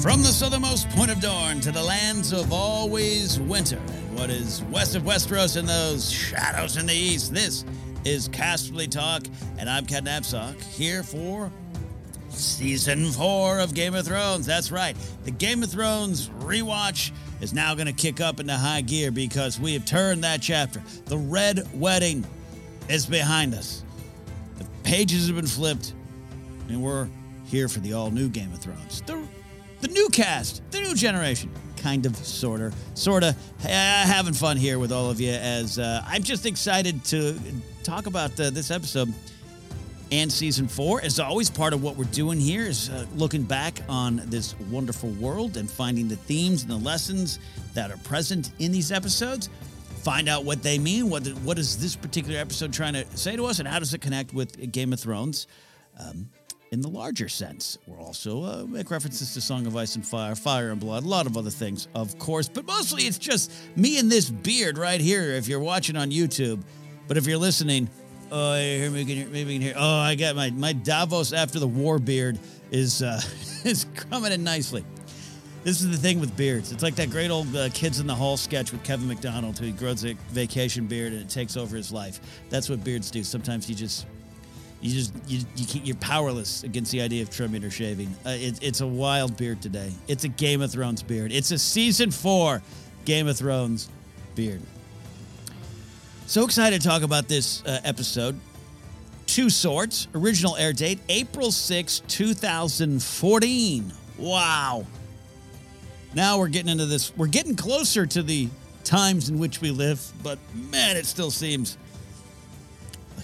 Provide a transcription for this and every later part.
From the southernmost point of Dorne to the lands of always winter, and what is west of Westeros and those shadows in the east, this is Casterly Talk, and I'm Ken Napzok, here for season four of Game of Thrones. That's right, the Game of Thrones rewatch is now going to kick up into high gear because we have turned that chapter. The Red Wedding is behind us. The pages have been flipped, and we're here for the all new Game of Thrones. The, the new cast, the new generation. Kind of, sort of, sort of uh, having fun here with all of you as uh, I'm just excited to talk about uh, this episode and season four. As always, part of what we're doing here is uh, looking back on this wonderful world and finding the themes and the lessons that are present in these episodes. Find out what they mean. What what is this particular episode trying to say to us, and how does it connect with Game of Thrones? Um, in the larger sense, we'll also uh, make references to Song of Ice and Fire, Fire and Blood, a lot of other things, of course. But mostly, it's just me and this beard right here. If you're watching on YouTube, but if you're listening, Oh, here we can hear, maybe we can hear. Oh, I got my my Davos after the war beard is uh, is coming in nicely. This is the thing with beards. It's like that great old uh, Kids in the Hall sketch with Kevin McDonald, who grows a vacation beard and it takes over his life. That's what beards do. Sometimes you just you just you, you you're powerless against the idea of trimming or shaving. Uh, it, it's a wild beard today. It's a Game of Thrones beard. It's a season four Game of Thrones beard. So excited to talk about this uh, episode. Two Swords, original air date April 6, 2014. Wow. Now we're getting into this. We're getting closer to the times in which we live, but man, it still seems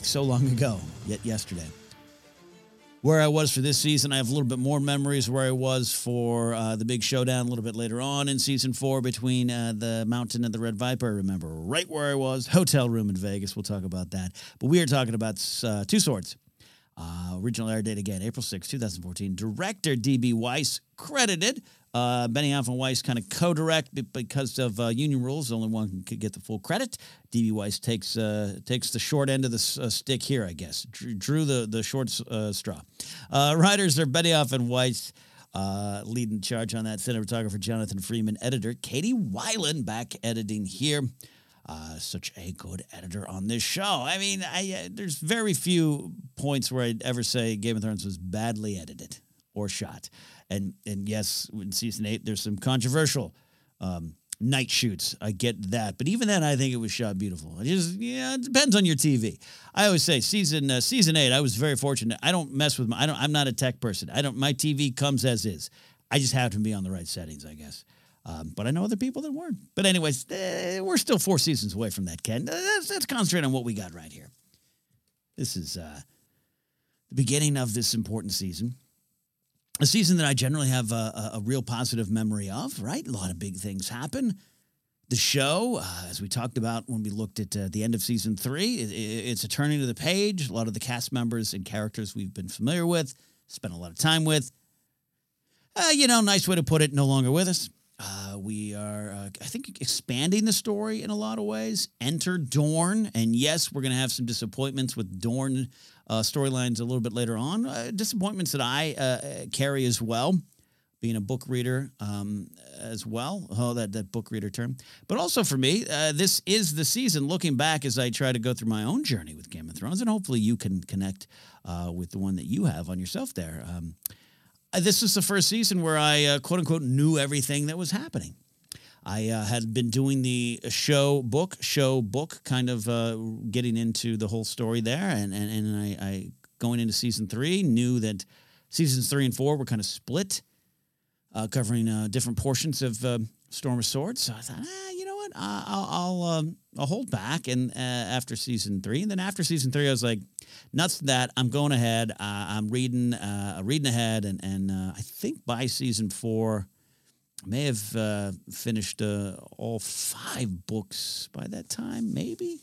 so long ago, yet yesterday where I was for this season. I have a little bit more memories where I was for uh, the big showdown a little bit later on in season four between uh, the Mountain and the Red Viper. I remember right where I was, hotel room in Vegas. We'll talk about that. But we are talking about uh, Two Swords. Uh, original air date again, April 6, 2014. Director D.B. Weiss credited. Uh, Benioff and Weiss kind of co-direct because of uh, union rules. Only one could get the full credit. D.B. Weiss takes uh, takes the short end of the uh, stick here, I guess. Drew, drew the the short uh, straw. Uh, writers are Benioff and Weiss. leading charge on that. Cinematographer Jonathan Freeman. Editor Katie Weiland back editing here. Uh, such a good editor on this show. I mean, I, uh, there's very few points where I'd ever say Game of Thrones was badly edited or shot. And and yes, in season eight, there's some controversial um, night shoots. I get that, but even then, I think it was shot beautiful. It just yeah, it depends on your TV. I always say season uh, season eight. I was very fortunate. I don't mess with my. I don't. I'm not a tech person. I don't. My TV comes as is. I just happen to be on the right settings, I guess. Um, but I know other people that weren't. But anyways, uh, we're still four seasons away from that, Ken. Uh, let's, let's concentrate on what we got right here. This is uh, the beginning of this important season. A season that I generally have a, a, a, real positive memory of, right? A lot of big things happen. The show, uh, as we talked about when we looked at uh, the end of season three, it, it, it's a turning of the page. A lot of the cast members and characters we've been familiar with, spent a lot of time with. Uh, you know, nice way to put it, no longer with us. Uh, we are, uh, I think, expanding the story in a lot of ways. Enter Dorne, and yes, we're going to have some disappointments with Dorne uh, storylines a little bit later on. Uh, disappointments that I uh, carry as well, being a book reader um, as well. Oh, that that book reader term. But also for me, uh, this is the season. Looking back as I try to go through my own journey with Game of Thrones, and hopefully you can connect with the one that you have on yourself there. Um, this was the first season where I uh, quote unquote knew everything that was happening. I uh, had been doing the show book, show book, kind of uh, getting into the whole story there, and and, and I, I, going into season three knew that seasons three and four were kind of split, uh, covering uh, different portions of Storm of Swords. So I thought, ah, you know what, I'll I'll, um, I'll hold back, and after season three, and then after season three, I was like, nuts to that. I'm going ahead. Uh, I'm reading, uh, reading ahead, and and uh, I think by season four, I may have uh, finished uh, all five books by that time. Maybe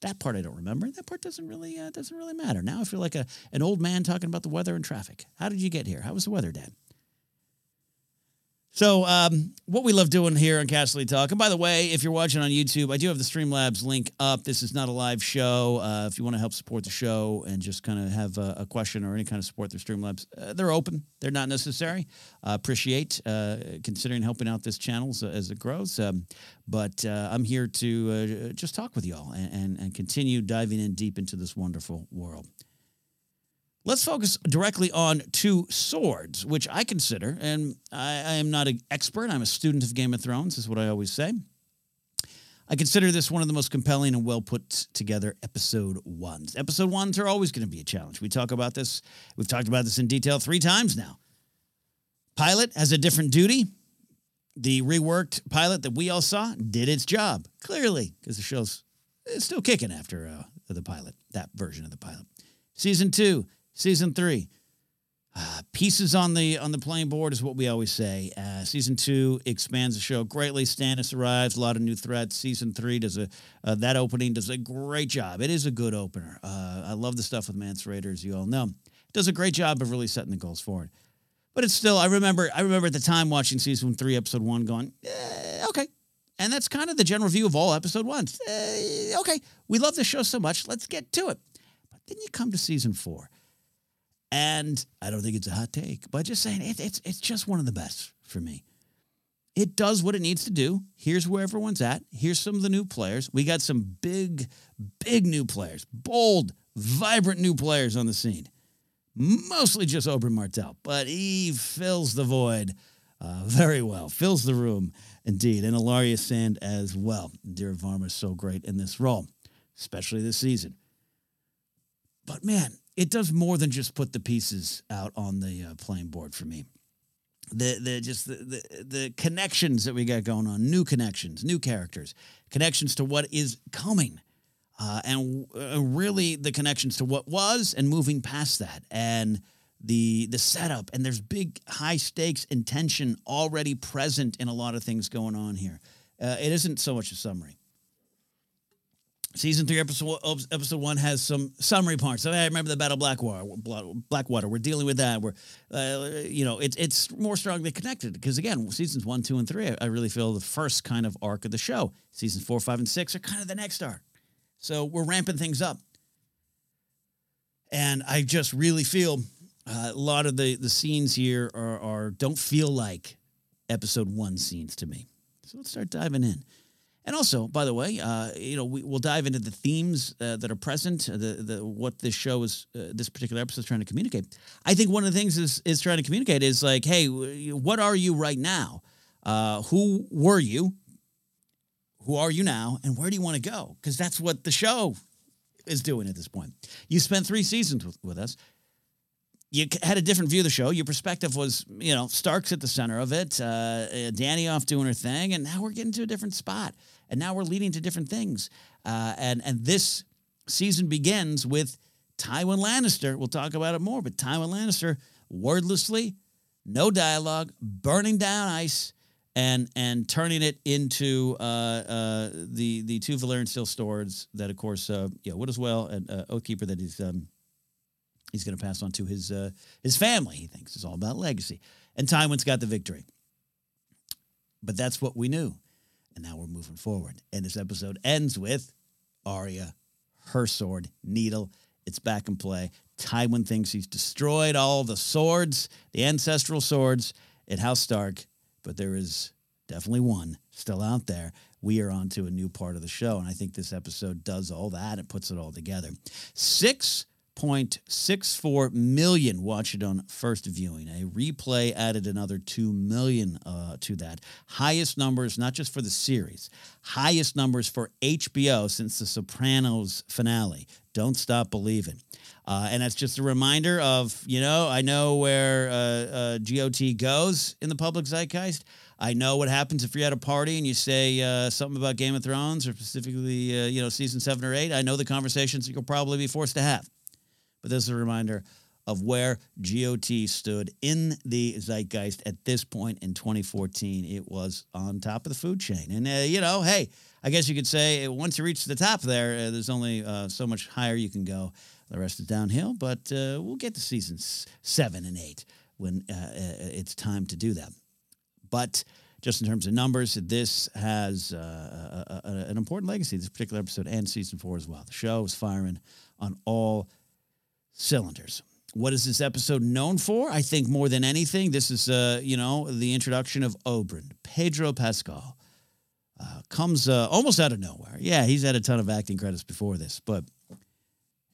that part I don't remember. That part doesn't really uh, doesn't really matter. Now I feel like a an old man talking about the weather and traffic. How did you get here? How was the weather, Dad? So, um, what we love doing here on Casterly Talk, and by the way, if you're watching on YouTube, I do have the Streamlabs link up. This is not a live show. Uh, if you want to help support the show and just kind of have a, a, question or any kind of support through Streamlabs, uh, they're open. They're not necessary. Uh, appreciate considering helping out this channel as, as it grows. Um, but uh, I'm here to uh, just talk with y'all and, and, and continue diving in deep into this wonderful world. Let's focus directly on two swords, which I consider, and I, I, am not an expert, I'm a student of Game of Thrones, is what I always say. I consider this one of the most compelling and well put together episode ones. Episode ones are always going to be a challenge. We talk about this, we've talked about this in detail three times now. Pilot has a different duty. The reworked pilot that we all saw did its job, clearly, because the show's it's still kicking after uh, the pilot, that version of the pilot. Season two, Season three. Uh, pieces on the on the playing board is what we always say. Uh, season two expands the show greatly. Stannis arrives, a lot of new threats. Season three does a uh, that opening does a great job. It is a good opener. Uh, I love the stuff with Mance Rayder, as you all know. It does a great job of really setting the goals forward. But it's still, I remember, I remember at the time watching season three, episode one, going, eh, okay, and that's kind of the general view of all episode ones. Uh, okay, we love the show so much, let's get to it. But then you come to season four, and I don't think it's a hot take, but just saying it, it's it's just one of the best for me. It does what it needs to do. Here's where everyone's at. Here's some of the new players. We got some big, big new players, bold, vibrant new players on the scene. Mostly just Oberyn Martell, but he fills the void uh, very well, fills the room indeed. And Ellaria Sand as well. Indira Varma is so great in this role, especially this season. But man, it does more than just put the pieces out on the uh, playing board for me. The the just the, the the connections that we got going on, new connections, new characters, connections to what is coming. Uh, and uh, really the connections to what was and moving past that and the the setup and there's big high stakes and tension already present in a lot of things going on here uh, it isn't so much a summary Season three, episode episode one has some summary parts. So I remember the Battle of Blackwater. Blackwater. We're dealing with that. We're, uh, you know, it's it's more strongly connected because again, seasons one, two, and three, I really feel the first kind of arc of the show. Seasons four, five, and six are kind of the next arc. So we're ramping things up, and I just really feel uh, a lot of the the scenes here are, are don't feel like episode one scenes to me. So let's start diving in. And also, by the way, uh, you know, we, will dive into the themes uh, that are present, uh, the, the what this show is, uh, this particular episode is trying to communicate. I think one of the things is is trying to communicate is like, hey, what are you right now? Uh, who were you? Who are you now? And where do you want to go? Because that's what the show is doing at this point. You spent three seasons with, with us you had a different view of the show. Your perspective was, you know, Stark's at the center of it, uh, Dany off doing her thing, and now we're getting to a different spot, and now we're leading to different things. Uh, and and this season begins with Tywin Lannister. We'll talk about it more, but Tywin Lannister, wordlessly, no dialogue, burning down ice, and and turning it into uh, uh, the the two Valyrian steel swords that, of course, uh, yeah, Wood as well, and uh, Oathkeeper that he's. Um, he's going to pass on to his uh, his family. He thinks it's all about legacy. And Tywin's got the victory. But that's what we knew. And now we're moving forward. And this episode ends with Arya, her sword, needle. It's back in play. Tywin thinks he's destroyed all the swords, the ancestral swords at House Stark, but there is definitely one still out there. We are on to a new part of the show, and I think this episode does all that. It puts it all together. Six 6.64 million watched it on first viewing. A replay added another 2 million uh, to that. Highest numbers, not just for the series, highest numbers for HBO since The Sopranos finale. Don't stop believing. Uh, and that's just a reminder of, you know, I know where uh, uh GOT goes in the public zeitgeist. I know what happens if you're at a party and you say uh, something about Game of Thrones or specifically, uh, you know, season seven or eight. I know the conversations that you'll probably be forced to have. But this is a reminder of where GOT stood in the zeitgeist at this point in 2014. It was on top of the food chain. And, uh, you know, hey, I guess you could say once you reach the top there, uh, there's only uh, so much higher you can go. The rest is downhill, but uh, we'll get to seasons seven and eight when uh, uh, it's time to do that. But just in terms of numbers, this has a, a, an important legacy, this particular episode and season four as well. The show is firing on all cylinders. What is this episode known for? I think more than anything, this is, uh, you know, the introduction of Oberyn, Pedro Pascal. Uh, comes uh, almost out of nowhere. Yeah, he's had a ton of acting credits before this, but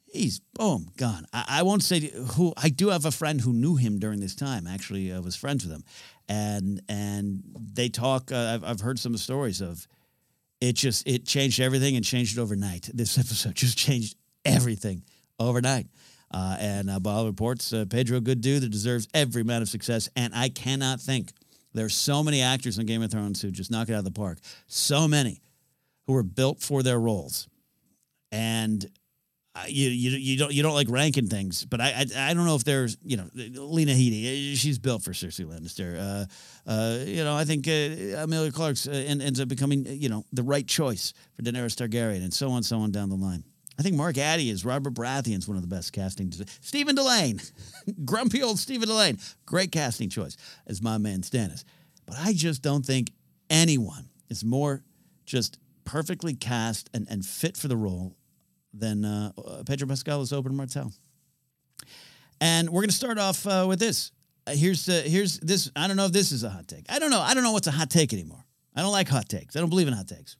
he's boom gone. I, I, won't say who. I do have a friend who knew him during this time. Actually, I was friends with him, and and they talk. Uh, I've I've heard some stories of it. Just it changed everything and changed it overnight. This episode just changed everything overnight. Uh, and uh, by all reports, uh, Pedro, good dude that deserves every amount of success. And I cannot think there's so many actors in Game of Thrones who just knock it out of the park. So many who were built for their roles, and uh, you you you don't you don't like ranking things, but I I, I don't know if there's you know Lena Headey, uh, she's built for Cersei Lannister. Uh, uh, you know I think uh, Emilia Clarke's uh, ends up becoming you know the right choice for Daenerys Targaryen, and so on so on down the line. I think Mark Addy is Robert Baratheon's one of the best casting. Stephen Dillane, grumpy old Stephen Dillane, great casting choice as my man Stannis. But I just don't think anyone is more just perfectly cast and, and fit for the role than uh, Pedro Pascal as Oberyn Martell. And we're going to start off uh, with this. Uh, here's uh, here's this. I don't know if this is a hot take. I don't know. I don't know what's a hot take anymore. I don't like hot takes. I don't believe in hot takes.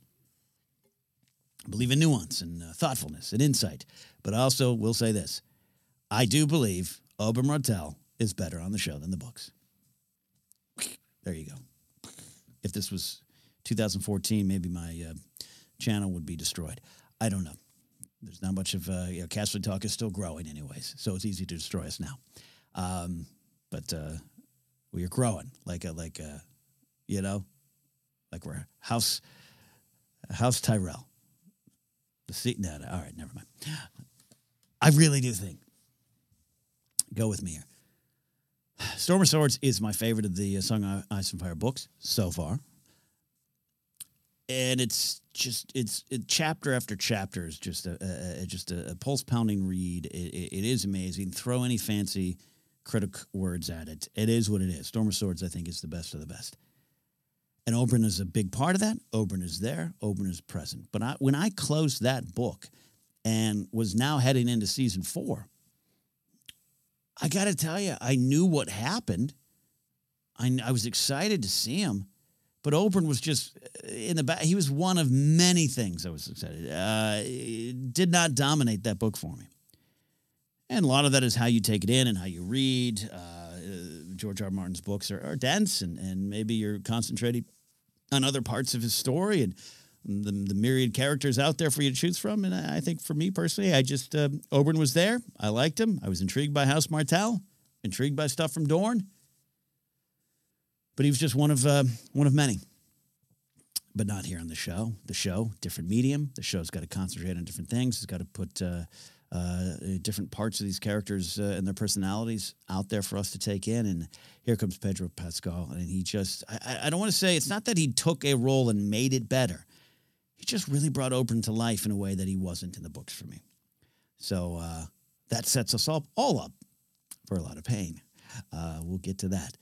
I believe in nuance and uh, thoughtfulness and insight. But I also will say this I do believe Oberyn Martell is better on the show than the books. There you go. If this was 2014, maybe my uh, channel would be destroyed. I don't know. There's not much of uh, you know, Talk is still growing, anyways, so it's easy to destroy us now. Um, but uh, we are growing like a like a, you know, like we're house house Tyrell. The seat. No, no, all right, never mind. I really do think. Go with me here. Storm of Swords is my favorite of the uh, Song of Ice and Fire books so far, and it's just it's it, chapter after chapter is just a, a just a, a pulse pounding read. It, it, it is amazing. Throw any fancy critic words at it. It is what it is. Storm of Swords, I think, is the best of the best. And Oberyn is a big part of that. Oberyn is there. Oberyn is present. But I, when I closed that book and was now heading into season four, I got to tell you, I knew what happened. I, I was excited to see him, but Oberyn was just uh, in the back. He was one of many things I was excited. Uh, did not dominate that book for me. And a lot of that is how you take it in and how you read. Uh, George R. R. Martin's books are, are dense, and, and maybe you're concentrating on other parts of his story and the, the myriad characters out there for you to choose from. And I, think for me personally, I just, uh, Oberyn was there. I liked him. I was intrigued by House Martell, intrigued by stuff from Dorne. But he was just one of, uh, one of many. But not here on the show. The show, different medium. The show's got to concentrate on different things. It's got to put uh, different parts of these characters uh, and their personalities out there for us to take in. And here comes Pedro Pascal, and he just, I, don't want to say, it's not that he took a role and made it better. He just really brought Oberyn to life in a way that he wasn't in the books for me. So uh, that sets us all, all up for a lot of pain. Uh, we'll get to that.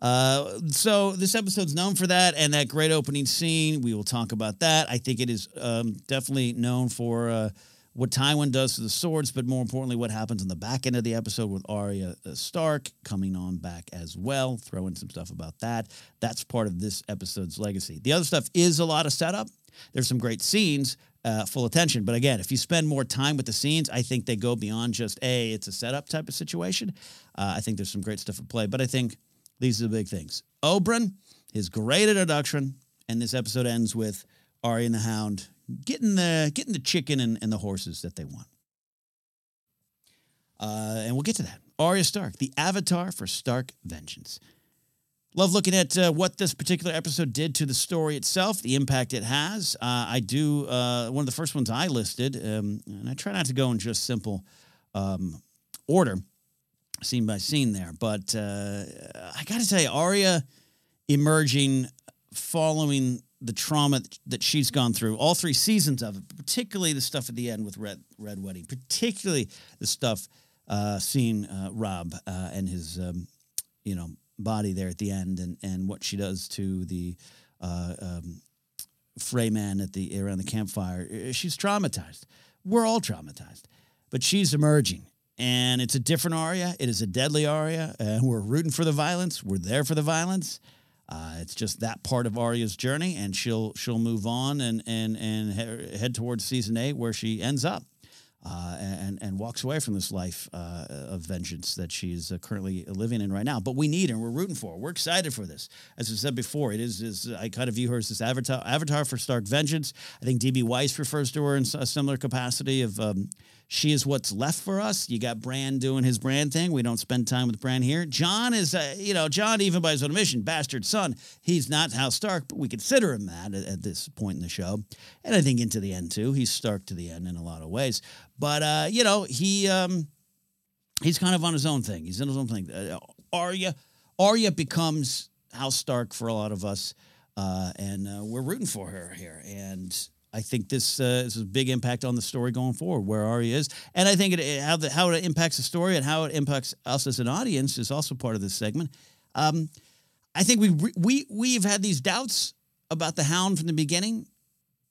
Uh, so this episode's known for that and that great opening scene. We will talk about that. I think it is um, definitely known for uh, what Tywin does to the swords, but more importantly, what happens in the back end of the episode with Arya uh, Stark coming on back as well. Throw in some stuff about that. That's part of this episode's legacy. The other stuff is a lot of setup. There's some great scenes, uh, full attention. But again, if you spend more time with the scenes, I think they go beyond just a it's a setup type of situation. Uh, I think there's some great stuff at play. But I think these are the big things. Oberyn, his great introduction, and this episode ends with Arya and the Hound getting the getting the chicken and, and the horses that they want. Uh, and we'll get to that. Arya Stark, the avatar for Stark vengeance. Love looking at uh, what this particular episode did to the story itself, the impact it has. Uh, I do uh, one of the first ones I listed, um, and I try not to go in just simple um, order, scene by scene there. But uh, I got to tell you, Arya emerging following the trauma that she's gone through, all three seasons of it, particularly the stuff at the end with Red Red Wedding, particularly the stuff uh, seeing uh, Robb uh, and his, um, you know, body there at the end, and and what she does to the uh, um, Frey man at the around the campfire. She's traumatized. We're all traumatized, but she's emerging, and it's a different Arya. It is a deadly Arya. and we're rooting for the violence. We're there for the violence. Uh, it's just that part of Arya's journey, and she'll she'll move on and and and head towards season eight, where she ends up uh, and and walks away from this life uh, of vengeance that she's uh, currently living in right now. But we need her. We're rooting for her. We're excited for this. As I said before, it is, is I kind of view her as this avatar avatar for Stark vengeance. I think DB Weiss refers to her in a similar capacity of. Um, she is what's left for us. You got Bran doing his Bran thing. We don't spend time with Bran here. Jon is, uh, you know, Jon, even by his own admission, bastard son. He's not House Stark, but we consider him that at, at, this point in the show. And I think into the end, too. He's Stark to the end in a lot of ways. But, uh, you know, he um, he's kind of on his own thing. He's in his own thing. Uh, Arya, Arya becomes House Stark for a lot of us. Uh, and uh, we're rooting for her here. And I think this, uh, is a big impact on the story going forward, where Arya is, and I think it, how the, how it impacts the story and how it impacts us as an audience is also part of this segment. Um, I think we we we've had these doubts about the Hound from the beginning,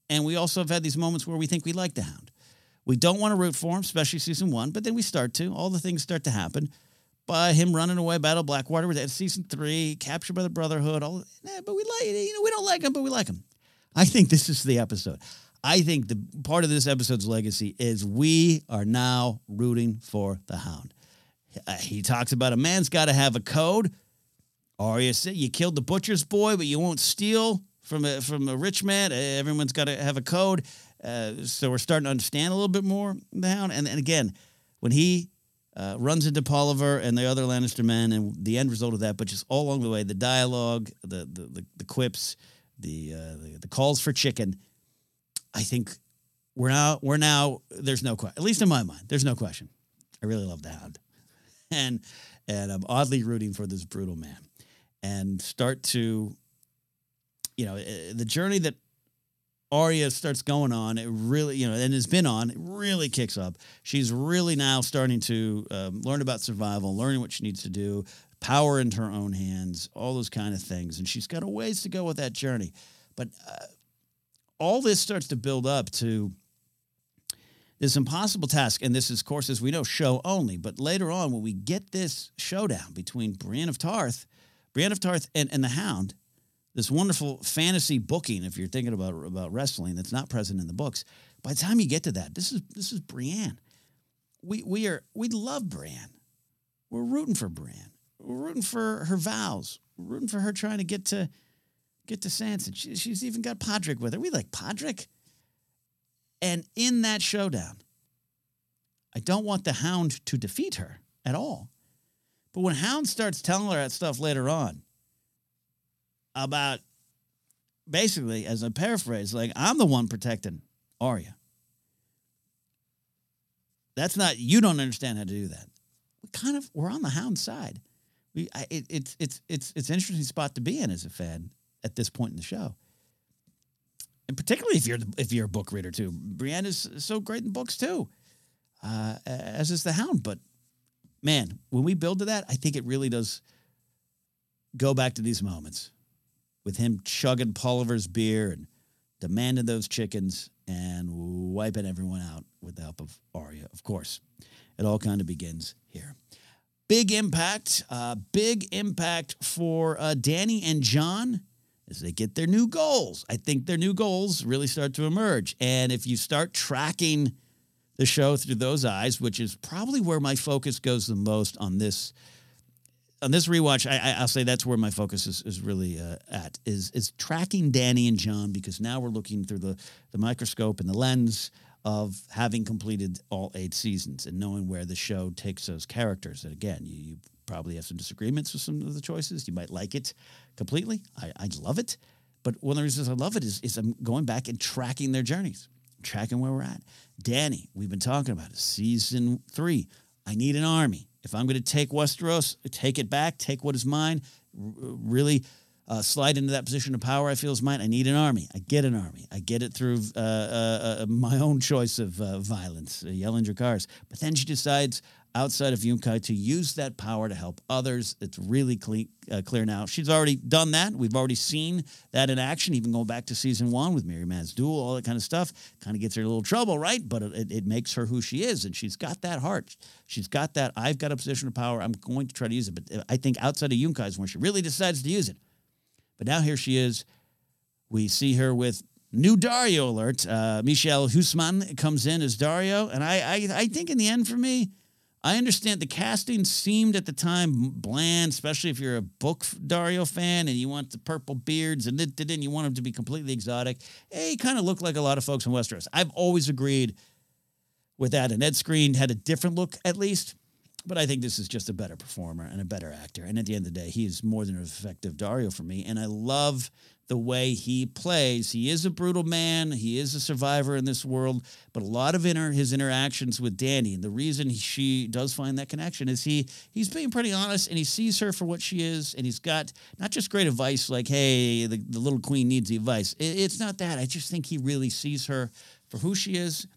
and we also have had these moments where we think we like the Hound. We don't want to root for him, especially season one, but then we start to. All the things start to happen. By him running away, Battle Blackwater, with season three, captured by the Brotherhood. All, eh, but we like, you know, we don't like him, but we like him. I think this is the episode. I think the part of this episode's legacy is we are now rooting for the hound. Uh, he talks about a man's got to have a code. Arya said, You killed the butcher's boy, but you won't steal from a, from a rich man. Uh, everyone's got to have a code. Uh, so we're starting to understand a little bit more the hound. And, and again, when he uh, runs into Polliver and the other Lannister men, and the end result of that, but just all along the way, the dialogue, the the, the, the quips, the, uh, the, the calls for chicken. I think we're now we're now there's no question. At least in my mind, there's no question. I really love the Hound, and and I'm oddly rooting for this brutal man, and start to, you know, eh, the journey that Arya starts going on, it really, you know, and has been on, it really kicks up. She's really now starting to um, learn about survival, learning what she needs to do, power into her own hands, all those kind of things. And she's got a ways to go with that journey. But uh, all this starts to build up to this impossible task. And this is, of course, as we know, show only. But later on, when we get this showdown between Brienne of Tarth, Brienne of Tarth and, and the Hound, this wonderful fantasy booking, if you're thinking about, about wrestling that's not present in the books, by the time you get to that, this is this is Brienne. We we are we love Brienne. We're rooting for Brienne. We're rooting for her vows. We're rooting for her trying to get to get to Sansa. She, she's even got Podrick with her. We like Podrick. And in that showdown, I don't want the Hound to defeat her at all. But when Hound starts telling her that stuff later on about basically, as a paraphrase, like I'm the one protecting Arya. That's not you don't understand how to do that. We kind of we're on the Hound side we I, it, it's it's it's it's an interesting spot to be in as a fan at this point in the show. And particularly if you're if you're a book reader too, Brienne is so great in books too, uh, as is the Hound. But man, when we build to that, I think it really does go back to these moments with him chugging Polliver's beer and demanding those chickens and wiping everyone out with the help of Arya. Of course, it all kind of begins here. Big impact, uh, big impact for uh, Dany and Jon as they get their new goals. I think their new goals really start to emerge. And if you start tracking the show through those eyes, which is probably where my focus goes the most on this on this rewatch, I, will say that's where my focus is, is really uh, at is is tracking Dany and Jon because now we're looking through the the microscope and the lens of having completed all eight seasons and knowing where the show takes those characters. And again, you, you probably have some disagreements with some of the choices. You might like it completely. I, I love it. But one of the reasons I love it is, is I'm going back and tracking their journeys, tracking where we're at. Dany, we've been talking about it. Season three, I need an army. If I'm going to take Westeros, take it back, take what is mine, r- really uh, slide into that position of power I feel is mine. I need an army. I get an army. I get it through uh, uh, uh my own choice of uh, violence, uh, yelling your cars. But then she decides, outside of Yunkai to use that power to help others. It's really clear, clear now. She's already done that. We've already seen that in action, even going back to season one with Mirri Maz Duur, all that kind of stuff. Kind of gets her in a little trouble, right? But it, it makes her who she is, and she's got that heart. She's got that. I've got a position of power. I'm going to try to use it. But I think outside of Yunkai is when she really decides to use it. But now here she is. We see her with new Daario alert. Uh, Michiel Huisman comes in as Daario. and I, I, I think in the end for me I understand the casting seemed at the time bland, especially if you're a book Daario fan and you want the purple beards and then you want him to be completely exotic. Hey, he kind of looked like a lot of folks in Westeros. I've always agreed with that. And Ed Skrein had a different look, at least. But I think this is just a better performer and a better actor. And at the end of the day, he is more than an effective Daario for me. And I love the way he plays. He is a brutal man. He is a survivor in this world, but a lot of his interactions with Dany, and the reason she does find that connection is he he's being pretty honest, and he sees her for what she is, and he's got not just great advice like, "Hey, the, the little queen needs the advice." It, it's not that. I just think he really sees her for who she is.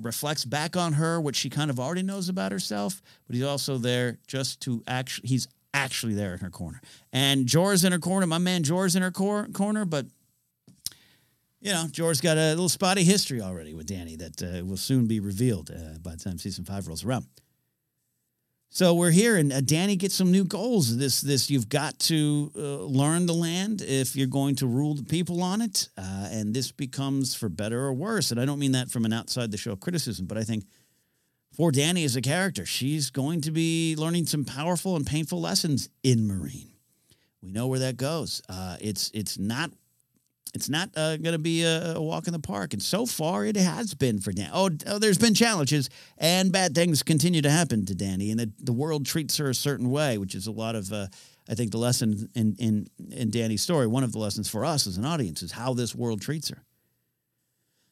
Reflects back on her what she kind of already knows about herself, but he's also there just to actually. He's actually there in her corner. And Jorah's in her corner. My man Jorah's in her cor- corner, but you know, Jor's got a little spotty history already with Dany that uh, will soon be revealed uh, by the time season five rolls around. So we're here, and uh, Dany gets some new goals. This, this you've got to uh, learn the land if you're going to rule the people on it, uh, and this becomes for better or worse. And I don't mean that from an outside the show criticism, but I think for Dany as a character. She's going to be learning some powerful and painful lessons in Meereen. We know where that goes. Uh, it's it's not it's not uh, going to be a, a, walk in the park, and so far it has been for Dany. Oh, oh, there's been challenges, and bad things continue to happen to Dany. and the, the world treats her a certain way, which is a lot of. Uh, I think the lesson in, in in Dany's story, one of the lessons for us as an audience, is how this world treats her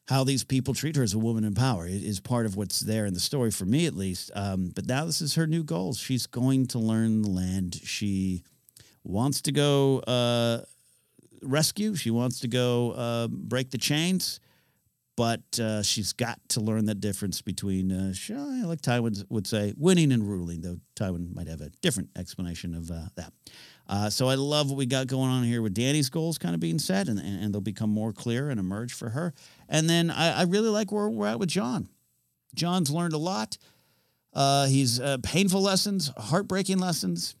how these people treat her as a woman in power is part of what's there in the story for me at least um, but now this is her new goal she's going to learn the land she wants to go uh, rescue she wants to go uh, break the chains but uh, she's got to learn the difference between, uh, like Tywin would say, winning and ruling, though Tywin might have a different explanation of uh, that. Uh, so I love what we got going on here with Dany's goals kind of being set, and, and, they'll become more clear and emerge for her. And then I, I really like where we're at with Jon. Jon's learned a lot. Uh, he's painful lessons, heartbreaking lessons.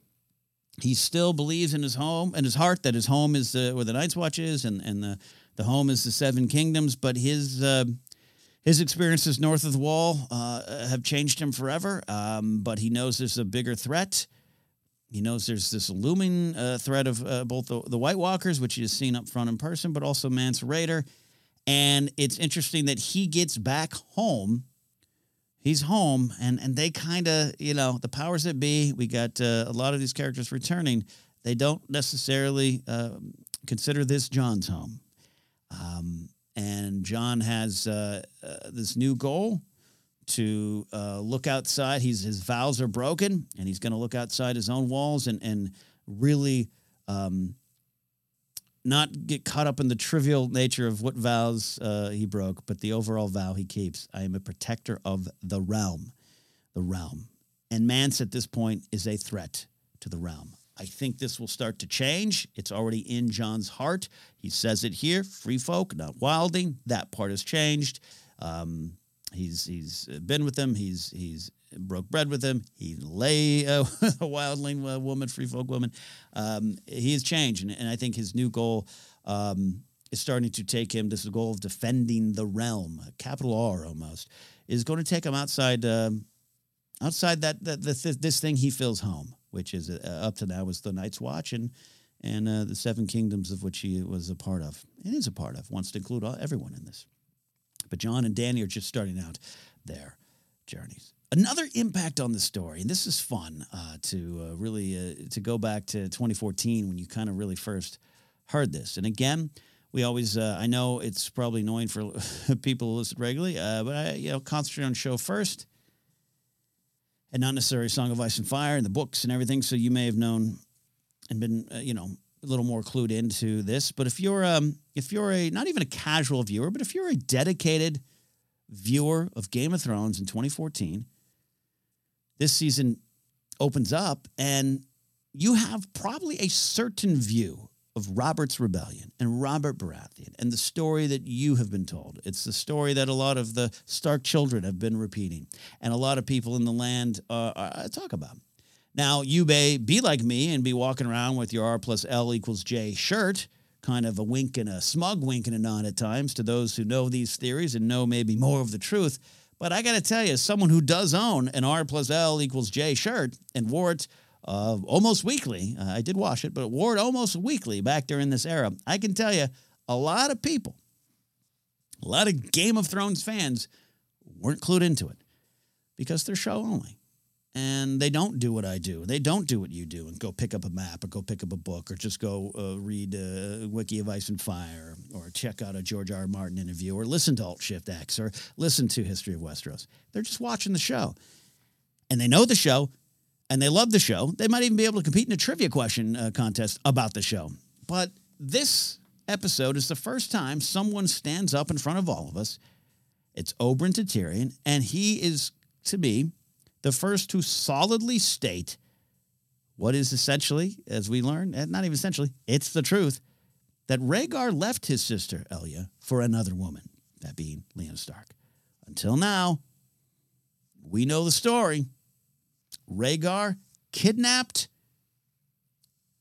He still believes in his home and his heart that his home is where the Night's Watch is, and and the the home is the Seven Kingdoms. But his uh, his experiences north of the Wall uh, have changed him forever. Um, but he knows there's a bigger threat. He knows there's this looming uh, threat of uh, both the, the, White Walkers, which he has seen up front in person, but also Mance Rayder. And it's interesting that he gets back home. He's home, and, and they kind of, you know, the powers that be, we got uh, a lot of these characters returning. They don't necessarily uh, consider this Jon's home. Um, and Jon has uh, uh, this new goal to uh, look outside. He's his vows are broken, and he's going to look outside his own walls and and really um, not get caught up in the trivial nature of what vows uh, he broke, but the overall vow he keeps. I am a protector of the realm, the realm, and Mance at this point is a threat to the realm. I think this will start to change. It's already in Jon's heart. He says it here: free folk, not wildling. That part has changed. Um, He's he's been with them. He's he's broke bread with him. He lay a wildling woman, free folk woman. Um, he has changed, and, and, I think his new goal um, is starting to take him. This goal of defending the realm, capital R almost, is going to take him outside um, outside that, that this thing he feels home, which is uh, up to now was the Night's Watch and and uh, the Seven Kingdoms of which he was a part of. And is a part of. Wants to include all, everyone in this. But Jon and Dany are just starting out their journeys. Another impact on the story, and this is fun uh, to uh, really uh, to go back to 2014 when you kind of really first heard this. And again, we always uh, I know it's probably annoying for people who listen regularly, uh, but I you know concentrate on show first, and not necessarily Song of Ice and Fire and the books and everything. So you may have known and been uh, you know a little more clued into this. But if you're um, if you're a not even a casual viewer, but if you're a dedicated viewer of Game of Thrones in 2014, this season opens up, and you have probably a certain view of Robert's rebellion and Robert Baratheon and the story that you have been told. It's the story that a lot of the Stark children have been repeating, and a lot of people in the land uh, uh, talk about. Now, you may be like me and be walking around with your R plus L equals J shirt, kind of a wink and a smug wink and a nod at times to those who know these theories and know maybe more of the truth. But I got to tell you, as someone who does own an R plus L equals J shirt and wore it uh, almost weekly. Uh, I did wash it, but wore it almost weekly back during this era. I can tell you, a lot of people, a lot of Game of Thrones fans weren't clued into it because they're show only. And they don't do what I do. They don't do what you do and go pick up a map or go pick up a book or just go uh, read uh, Wiki of Ice and Fire or check out a George R. R. Martin interview or listen to Alt Shift X or listen to History of Westeros. They're just watching the show. And they know the show and they love the show. They might even be able to compete in a trivia question uh, contest about the show. But this episode is the first time someone stands up in front of all of us. It's Oberyn Tyrion, and he is, to me, the first to solidly state what is essentially, as we learn, and not even essentially, it's the truth, that Rhaegar left his sister Elia for another woman, that being Lyanna Stark. Until now, we know the story. Rhaegar kidnapped,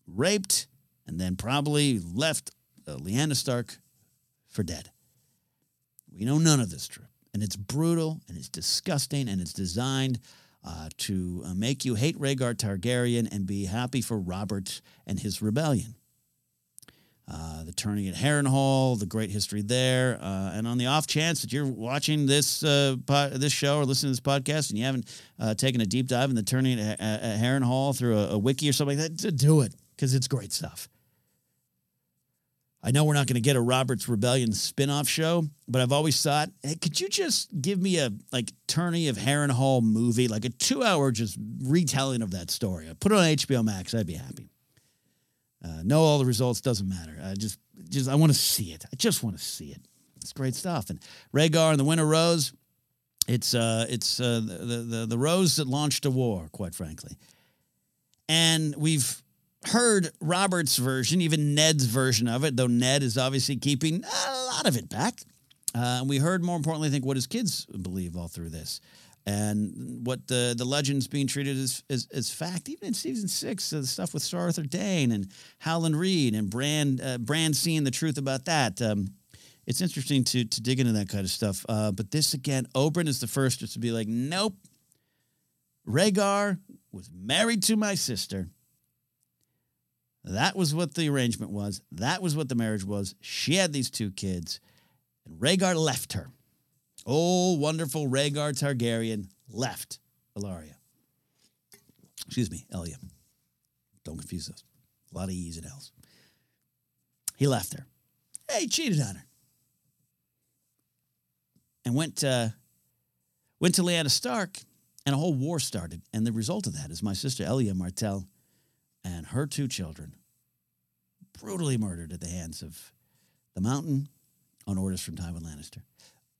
raped, and then probably left uh, Lyanna Stark for dead. We know none of this truth, And it's brutal and it's disgusting and it's designed uh, to uh, make you hate Rhaegar Targaryen and be happy for Robert and his rebellion. Uh, the tourney at Harrenhal, the great history there, uh, and on the off chance that you're watching this uh, po- this show or listening to this podcast and you haven't uh, taken a deep dive in the tourney at, at, Harrenhal through a, a, wiki or something like that, do it because it's great stuff. I know we're not going to get a Robert's Rebellion spin-off show, but I've always thought, hey, could you just give me a like tourney of Harrenhal movie, like a two-hour just retelling of that story? I put it on HBO Max, I'd be happy. Uh, know all the results doesn't matter. I just, just I want to see it. I just want to see it. It's great stuff. And Rhaegar and the Winter Rose, it's uh, it's uh, the, the the rose that launched a war, quite frankly. And we've heard Robert's version, even Ned's version of it, though Ned is obviously keeping a lot of it back. Uh, we heard, more importantly, I think, what his kids believe all through this and what the the legends being treated as, as, as fact. Even in season six, uh, the stuff with Sir Arthur Dayne and Howland Reed and Brand uh, Bran seeing the truth about that. Um, it's interesting to to dig into that kind of stuff. Uh, but this again, Oberyn is the first to be like, nope. Rhaegar was married to my sister. That was what the arrangement was. That was what the marriage was. She had these two kids, and Rhaegar left her. Oh, wonderful Rhaegar Targaryen left Ellaria. Excuse me, Elia. Don't confuse those. A lot of E's and L's. He left her. Hey, he cheated on her. And went, to, went to Lyanna Stark, and a whole war started. And the result of that is my sister Elia Martell and her two children brutally murdered at the hands of the Mountain on orders from Tywin Lannister.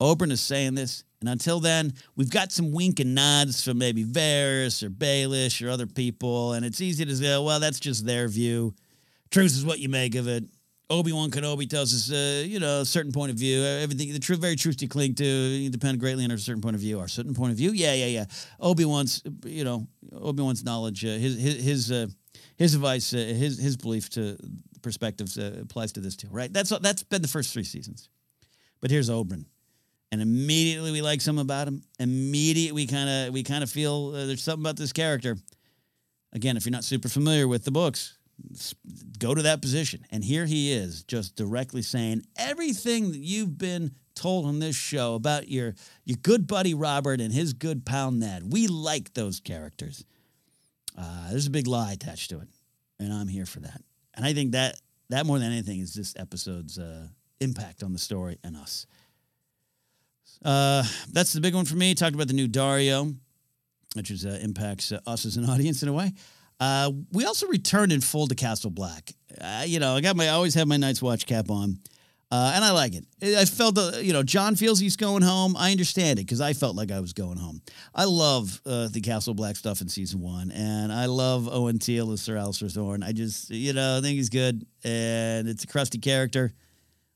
Oberyn is saying this. And until then, we've got some wink and nods from maybe Varys or Baelish or other people. And it's easy to say, well, that's just their view. Truth is what you make of it. Obi Wan Kenobi tells us, uh, you know, a certain point of view. Everything, the truth, very truth you cling to, you depend greatly on a certain point of view. Our certain point of view, yeah, yeah, yeah. Obi Wan's, you know, Obi Wan's knowledge, uh, his his his, uh, his advice, uh, his his belief to perspectives uh, applies to this too, right? That's that's been the first three seasons. But here's Oberyn and immediately we like something about him. Immediately we kind of we kind of feel uh, there's something about this character. Again, if you're not super familiar with the books, go to that position. And here he is, just directly saying everything that you've been told on this show about your your good buddy Robert and his good pal Ned. We like those characters. Uh, there's a big lie attached to it, and I'm here for that. And I think that that more than anything is this episode's uh, impact on the story and us. Uh, that's the big one for me. Talked about the new Daario, which is, uh, impacts uh, us as an audience in a way. Uh, we also returned in full to Castle Black. You know, I got my I always have my Night's Watch cap on. Uh, and I like it. I felt, uh, you know, Jon feels he's going home. I understand it because I felt like I was going home. I love uh, the Castle Black stuff in season one, and I love Owen Teale as Sir Alliser Thorne. I just, you know, I think he's good, and it's a crusty character.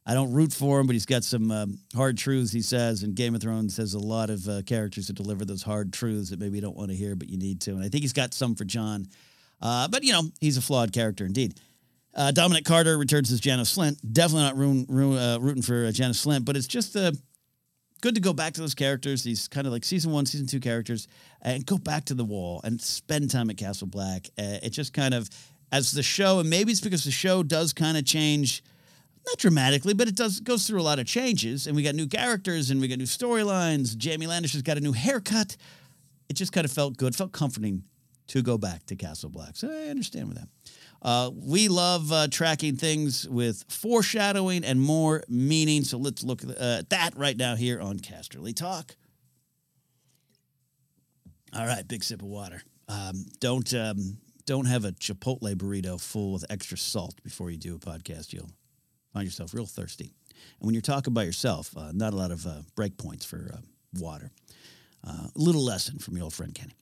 I don't root for him, but he's got some um, hard truths he says. And Game of Thrones has a lot of uh, characters that deliver those hard truths that maybe you don't want to hear, but you need to. And I think he's got some for Jon. Uh, but, you know, he's a flawed character indeed. Uh, Dominic Carter returns as Janos Slynt. Definitely not roon, roon, uh, rooting for uh, Janos Slynt, but it's just uh, good to go back to those characters, these kind of like season one, season two characters, and go back to the wall and spend time at Castle Black. Uh, it just kind of, as the show, and maybe it's because the show does kind of change, not dramatically, but it does goes through a lot of changes, and we got new characters and we got new storylines. Jaime Lannister's got a new haircut. It just kind of felt good, felt comforting to go back to Castle Black. So I understand with that. Uh, we love uh, tracking things with foreshadowing and more meaning. So let's look uh, at that right now here on Casterly Talk. All right, big sip of water. Um, don't um, don't have a Chipotle burrito full with extra salt before you do a podcast. You'll find yourself real thirsty. And when you're talking by yourself, uh, not a lot of uh, break points for uh, water. A little lesson from your old friend Kenny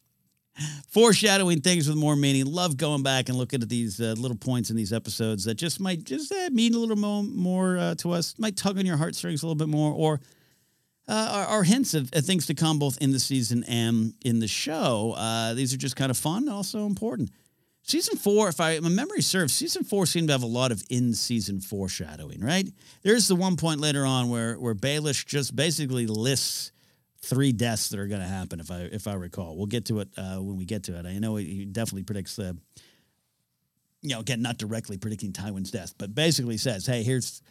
foreshadowing things with more meaning. Love going back and looking at these uh, little points in these episodes that just might just uh, mean a little more, more uh, to us, might tug on your heartstrings a little bit more, or uh, are, are, hints of, things to come both in the season and in the show. Uh, these are just kind of fun also important. Season four, if I my memory serves, season four seemed to have a lot of in-season foreshadowing. Right there's the one point later on where where Baelish just basically lists three deaths that are going to happen if I if I recall. We'll get to it uh, when we get to it. I know he definitely predicts the, you know, again not directly predicting Tywin's death, but basically says, hey, here's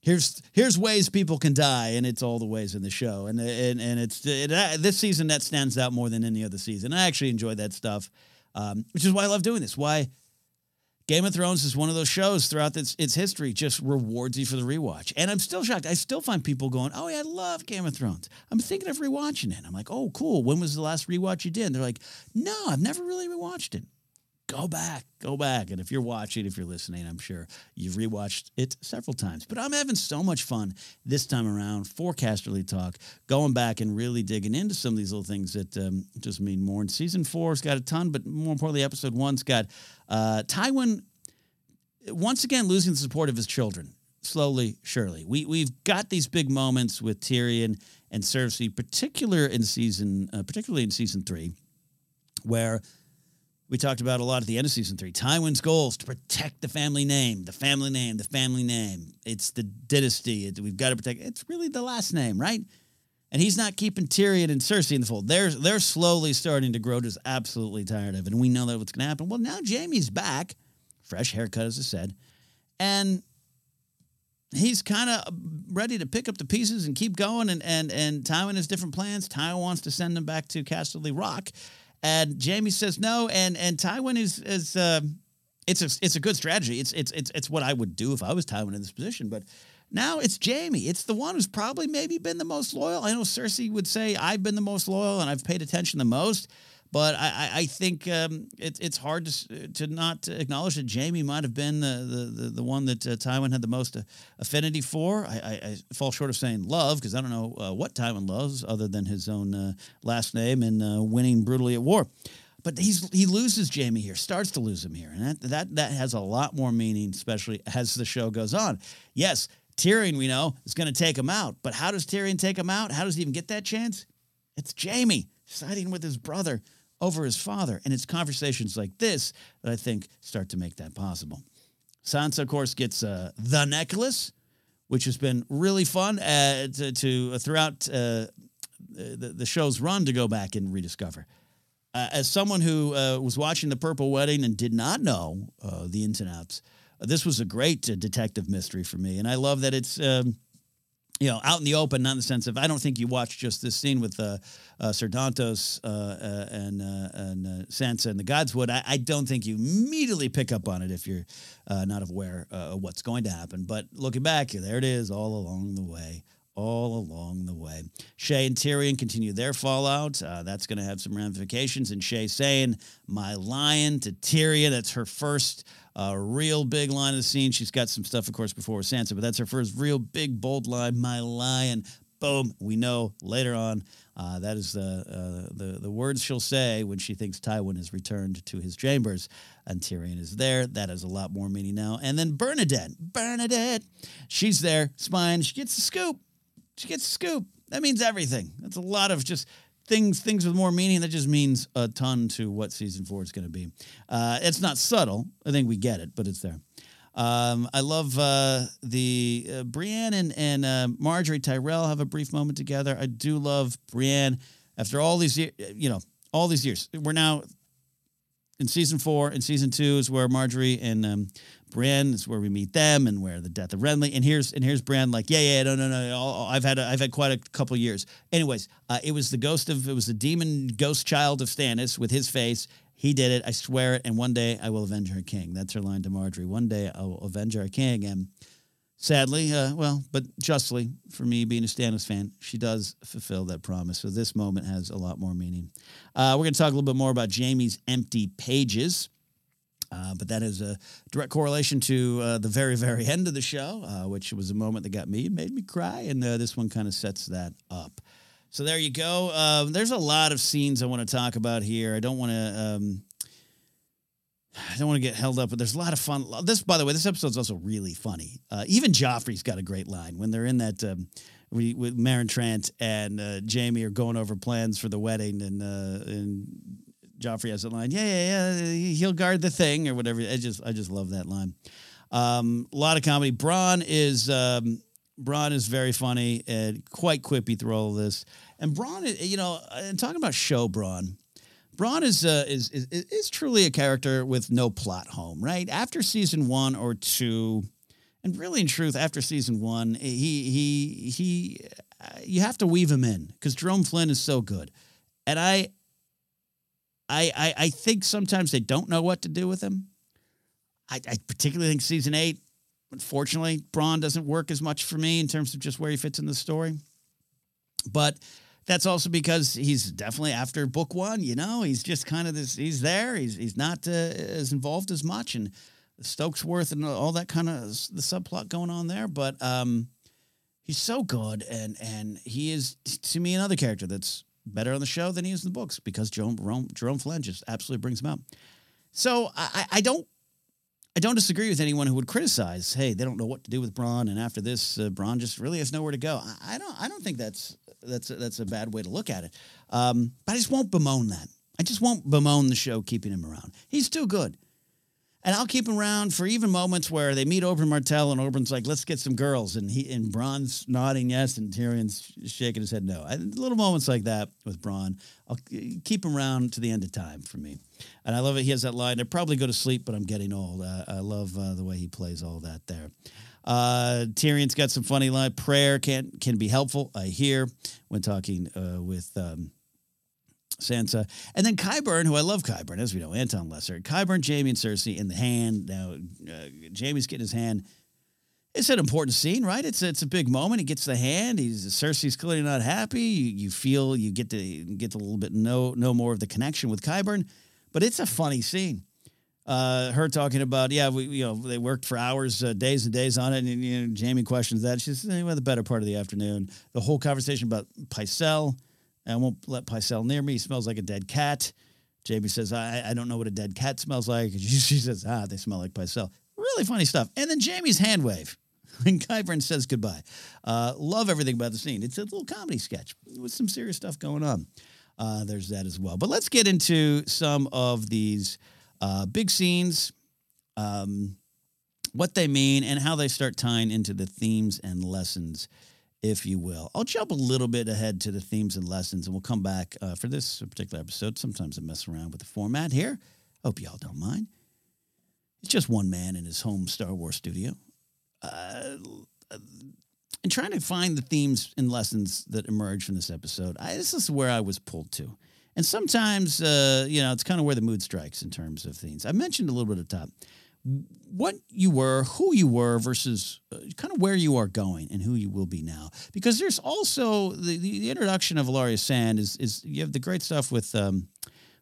here's here's ways people can die, and it's all the ways in the show, and and and it's it, uh, this season that stands out more than any other season. I actually enjoy that stuff, um, which is why I love doing this. Why Game of Thrones is one of those shows throughout its, its history just rewards you for the rewatch. And I'm still shocked. I still find people going, "Oh yeah, I love Game of Thrones." I'm thinking of rewatching it. I'm like, "Oh, cool. When was the last rewatch you did?" And they're like, "No, I've never really rewatched it." Go back, go back. And if you're watching, if you're listening, I'm sure you've rewatched it several times. But I'm having so much fun this time around for Casterly Talk, going back and really digging into some of these little things that um, just mean more. And season four's got a ton, but more importantly, episode one's got uh, Tywin once again losing the support of his children. Slowly, surely, we we've got these big moments with Tyrion and Cersei, particular in season, uh, particularly in season three, where we talked about a lot at the end of season three. Tywin's goals to protect the family name, the family name, the family name. It's the dynasty. We've got to protect. It's really the last name, right? And he's not keeping Tyrion and Cersei in the fold. They're they're slowly starting to grow just absolutely tired of it. And we know that what's going to happen. Well, now Jaime's back, fresh haircut, as I said, and he's kind of ready to pick up the pieces and keep going. And and and Tywin has different plans. Tywin wants to send them back to Casterly Rock, and Jaime says no. And and Tywin is is uh, it's a it's a good strategy. It's it's it's it's what I would do if I was Tywin in this position, but. Now it's Jaime. It's the one who's probably maybe been the most loyal. I know Cersei would say I've been the most loyal and I've paid attention the most, but I, I think um, it, it's hard to to not acknowledge that Jaime might have been the the, the, one that uh, Tywin had the most uh, affinity for. I, I, I, fall short of saying love because I don't know uh, what Tywin loves other than his own uh, last name and uh, winning brutally at war but he's he loses Jaime here, starts to lose him here, and that that that has a lot more meaning, especially as the show goes on. Yes, Tyrion, we know, is going to take him out. But how does Tyrion take him out? How does he even get that chance? It's Jaime siding with his brother over his father. And it's conversations like this that I think start to make that possible. Sansa, of course, gets uh, the necklace, which has been really fun uh, to, to uh, throughout uh, the, the show's run to go back and rediscover. Uh, as someone who uh, was watching the Purple Wedding and did not know the ins and outs, this was a great detective mystery for me, and I love that it's. Um, you know, out in the open, not in the sense of I don't think you watch just this scene with uh, uh, uh, uh and uh, and uh, Sansa and the Godswood. I, I, don't think you immediately pick up on it if you're not aware of what's going to happen. But looking back, there it is, all along the way, all along the way. Shae and Tyrion continue their fallout. that's going to have some ramifications. And Shae saying, "My lion" to Tyrion. That's her first A real big line of the scene. She's got some stuff, of course, before with Sansa, but that's her first real big, bold line. My lion. Boom. We know later on uh, that is the, uh, the the words she'll say when she thinks Tywin has returned to his chambers and Tyrion is there. That has a lot more meaning now. And then Bernadette, Bernadette, she's there, spying. She gets the scoop. She gets the scoop. That means everything. That's a lot of just things things with more meaning. That just means a ton to what season four is going to be. Uh, it's not subtle. I think we get it, but it's there. Um, I love uh, the uh, Brienne and, and uh, Margaery Tyrell have a brief moment together. I do love Brienne after all these years, you know, all these years. We're now in season four and season two is where Margaery and um, Brienne is where we meet them and where the death of Renly. And here's and here's Brienne like, yeah, yeah, no, no, no. I've had a, I've had quite a couple years. Anyways, uh, it was the ghost of it was the demon ghost child of Stannis with his face he did it. I swear it. And one day I will avenge our king. That's her line to Margaery. One day I will avenge our king. And sadly, uh, well, but justly for me being a Stannis fan, she does fulfill that promise. So this moment has a lot more meaning. Uh, we're going to talk a little bit more about Jaime's empty pages. Uh, but that is a direct correlation to uh, the very, very end of the show, uh, which was a moment that got me, made me cry. And uh, this one kind of sets that up. So there you go. Um, there's a lot of scenes I want to talk about here. I don't want to. Um, I don't want to get held up, but there's a lot of fun. This, by the way, this episode's also really funny. Uh, even Joffrey's got a great line when they're in that um, we, with Meryn Trant and uh, Jaime are going over plans for the wedding, and and Joffrey has a line, yeah, yeah, yeah, he'll guard the thing or whatever. I just, I just love that line. Um, a lot of comedy. Bronn is um, Bronn is very funny and quite quippy through all of this. And Bronn, you know, and talking about show Bronn, Bronn is, uh, is, is is truly a character with no plot home, right? After season one or two, and really in truth, after season one, he he he, uh, you have to weave him in because Jerome Flynn is so good, and I, I I I think sometimes they don't know what to do with him. I, I particularly think season eight, unfortunately, Bronn doesn't work as much for me in terms of just where he fits in the story, but that's also because he's definitely after book one. You know, he's just kind of this. He's there. He's he's not uh, as involved as much, and Stokeworth and all that kind of the subplot going on there. But um, he's so good, and and he is to me another character that's better on the show than he is in the books because Jerome Jerome, Jerome Flynn just absolutely brings him out. So I, I don't I don't disagree with anyone who would criticize, hey, they don't know what to do with Bronn, and after this, uh, Bronn just really has nowhere to go. I, I, don't. I don't think that's that's that's a bad way to look at it. Um, but I just won't bemoan that. I just won't bemoan the show keeping him around. He's too good. And I'll keep him around for even moments where they meet Oberyn Martell and Oberyn's like, let's get some girls. And he and Bronn's nodding yes and Tyrion's shaking his head no. I, little moments like that with Bronn. I'll keep him around to the end of time for me. And I love it. He has that line, I probably go to sleep, but I'm getting old. Uh, I love uh, the way he plays all that there. Uh, Tyrion's got some funny line. Prayer can can be helpful. I hear when talking uh, with um, Sansa, and then Qyburn, who I love Qyburn, as we know, Anton Lesser. Qyburn, Jaime, and Cersei in the hand. Now, uh, Jaime's getting his hand. It's an important scene, right? It's it's a big moment. He gets the hand. He's Cersei's clearly not happy. You, you feel you get to get a little bit know know more of the connection with Qyburn, but it's a funny scene uh, her talking about, yeah, we, you know, they worked for hours, uh, days and days on it. And, you know, Jaime questions that. She says, anyway, the better part of the afternoon. The whole conversation about Pycelle. I won't let Pycelle near me. He smells like a dead cat. Jaime says, I, I don't know what a dead cat smells like. She, says, ah, they smell like Pycelle. Really funny stuff. And then Jaime's hand wave when Qyburn says goodbye. Uh, love everything about the scene. It's a little comedy sketch with some serious stuff going on. Uh, there's that as well. But let's get into some of these uh, big scenes, um, what they mean, and how they start tying into the themes and lessons, if you will. I'll jump a little bit ahead to the themes and lessons, and we'll come back uh, for this particular episode. Sometimes I mess around with the format here. Hope y'all don't mind. It's just one man in his home Star Wars studio. Uh, and trying to find the themes and lessons that emerge from this episode, I, this is where I was pulled to. And sometimes, uh, you know, it's kind of where the mood strikes in terms of things. I mentioned a little bit at the top what you were, who you were, versus uh, kind of where you are going and who you will be now. Because there's also the, the, the introduction of Ellaria Sand is is you have the great stuff with um,